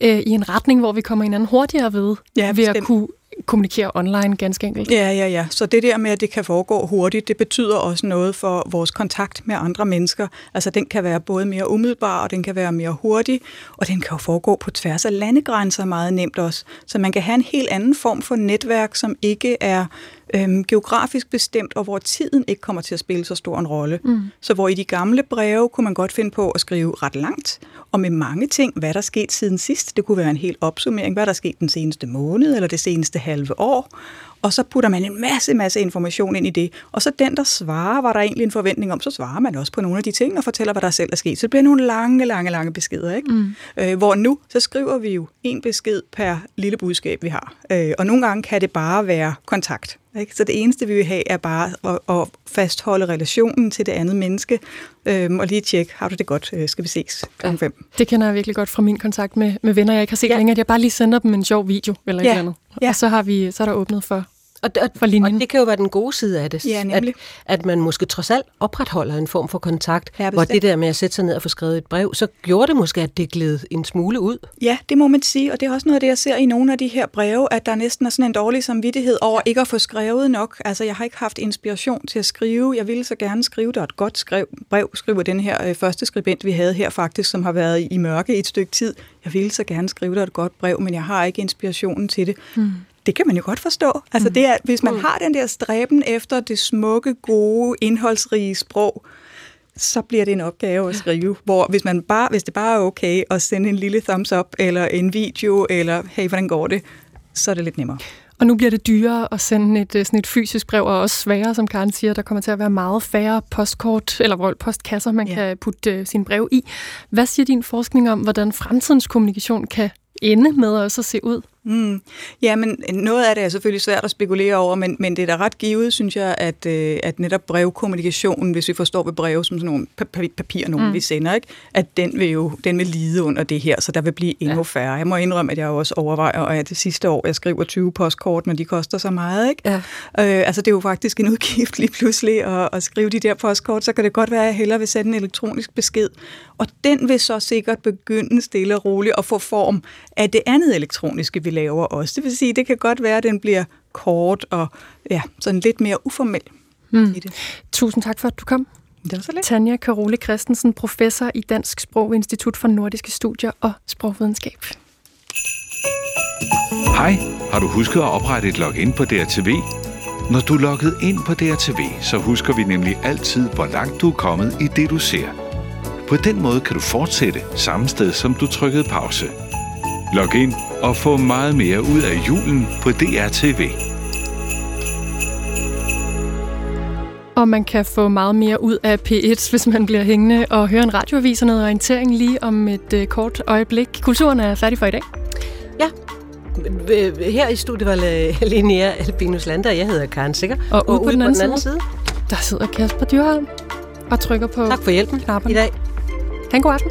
øh, i en retning, hvor vi kommer hinanden hurtigere ved, ja, ved at kunne kommunikere online ganske enkelt. Ja, ja, ja. Så det der med, at det kan foregå hurtigt, det betyder også noget for vores kontakt med andre mennesker. Altså den kan være både mere umiddelbar, og den kan være mere hurtig, og den kan jo foregå på tværs af landegrænser meget nemt også. Så man kan have en helt anden form for netværk, som ikke er øhm, geografisk bestemt, og hvor tiden ikke kommer til at spille så stor en rolle. Mm. Så hvor i de gamle breve kunne man godt finde på at skrive ret langt, og med mange ting, hvad der er sket siden sidst. Det kunne være en helt opsummering, hvad der er sket den seneste måned, eller det seneste halve år. Og så putter man en masse, masse information ind i det. Og så den, der svarer, var der egentlig en forventning om, så svarer man også på nogle af de ting og fortæller, hvad der selv er sket. Så det bliver nogle lange, lange, lange beskeder. Ikke? Mm. Øh, hvor nu, så skriver vi jo en besked per lille budskab, vi har. Øh, og nogle gange kan det bare være kontakt. Ikke? Så det eneste, vi vil have, er bare at, at fastholde relationen til det andet menneske, øhm, og lige tjekke, har du det godt, øh, skal vi ses kl. 5. Det kender jeg virkelig godt fra min kontakt med, med venner, jeg ikke har set ja. længe, at jeg bare lige sender dem en sjov video eller ja. et eller andet. Ja. Og så, har vi, så er der åbnet for, og, og, for linjen. og det kan jo være den gode side af det. Ja, nemlig. At, at man måske trods alt opretholder en form for kontakt, ja, hvor det der med at sætte sig ned og få skrevet et brev, så gjorde det måske, at det gled en smule ud. Ja, det må man sige, og det er også noget af det, jeg ser i nogle af de her breve, at der næsten er sådan en dårlig samvittighed over ikke at få skrevet nok. Altså, jeg har ikke haft inspiration til at skrive. Jeg ville så gerne skrive, der et godt skrev, brev, skriver den her øh, første skribent, vi havde her faktisk, som har været i, mørke i et stykke tid. Jeg ville så gerne skrive der et godt brev, men jeg har ikke inspirationen til det. Mm det kan man jo godt forstå. Altså det er, hvis man har den der stræben efter det smukke, gode, indholdsrige sprog, så bliver det en opgave at skrive, hvor hvis, man bare, hvis det bare er okay at sende en lille thumbs up, eller en video, eller hey, hvordan går det, så er det lidt nemmere. Og nu bliver det dyrere at sende et, sådan et fysisk brev, og også sværere, som Karen siger. Der kommer til at være meget færre postkort eller postkasser, man ja. kan putte uh, sin brev i. Hvad siger din forskning om, hvordan fremtidens kommunikation kan ende med også at se ud? Mm. Ja, men noget af det er selvfølgelig svært at spekulere over, men, men det er da ret givet, synes jeg, at, øh, at netop brevkommunikationen, hvis vi forstår ved breve som sådan nogle papir, nogen mm. vi sender, ikke? at den vil jo den vil lide under det her, så der vil blive endnu ja. færre. Jeg må indrømme, at jeg også overvejer, at det sidste år, jeg skriver 20 postkort, når de koster så meget. Ikke? Ja. Øh, altså det er jo faktisk en udgift lige pludselig at, at skrive de der postkort, så kan det godt være, at jeg hellere vil sende en elektronisk besked. Og den vil så sikkert begynde stille og roligt at få form af det andet elektroniske, vi laver også. Det vil sige, det kan godt være, at den bliver kort og ja, sådan lidt mere uformel mm. i det. Tusind tak for, at du kom. Det var så lidt. Tanja Karole Christensen, professor i Dansk Sprog Institut for Nordiske Studier og Sprogvidenskab. Hej, har du husket at oprette et login på DRTV? Når du er logget ind på DRTV, så husker vi nemlig altid, hvor langt du er kommet i det, du ser. På den måde kan du fortsætte samme sted, som du trykkede pause. Log ind og få meget mere ud af julen på DRTV. Og man kan få meget mere ud af P1, hvis man bliver hængende og hører en radioavis og noget orientering lige om et uh, kort øjeblik. Kulturen er færdig for i dag. Ja, her i studiet var Linnea Albinus Lander, jeg hedder Karen Sikker. Og, og ude på, den, anden, på den anden side, side, der sidder Kasper Dyrholm og trykker på Tak for hjælpen knappen. i dag. Ha' en god aften.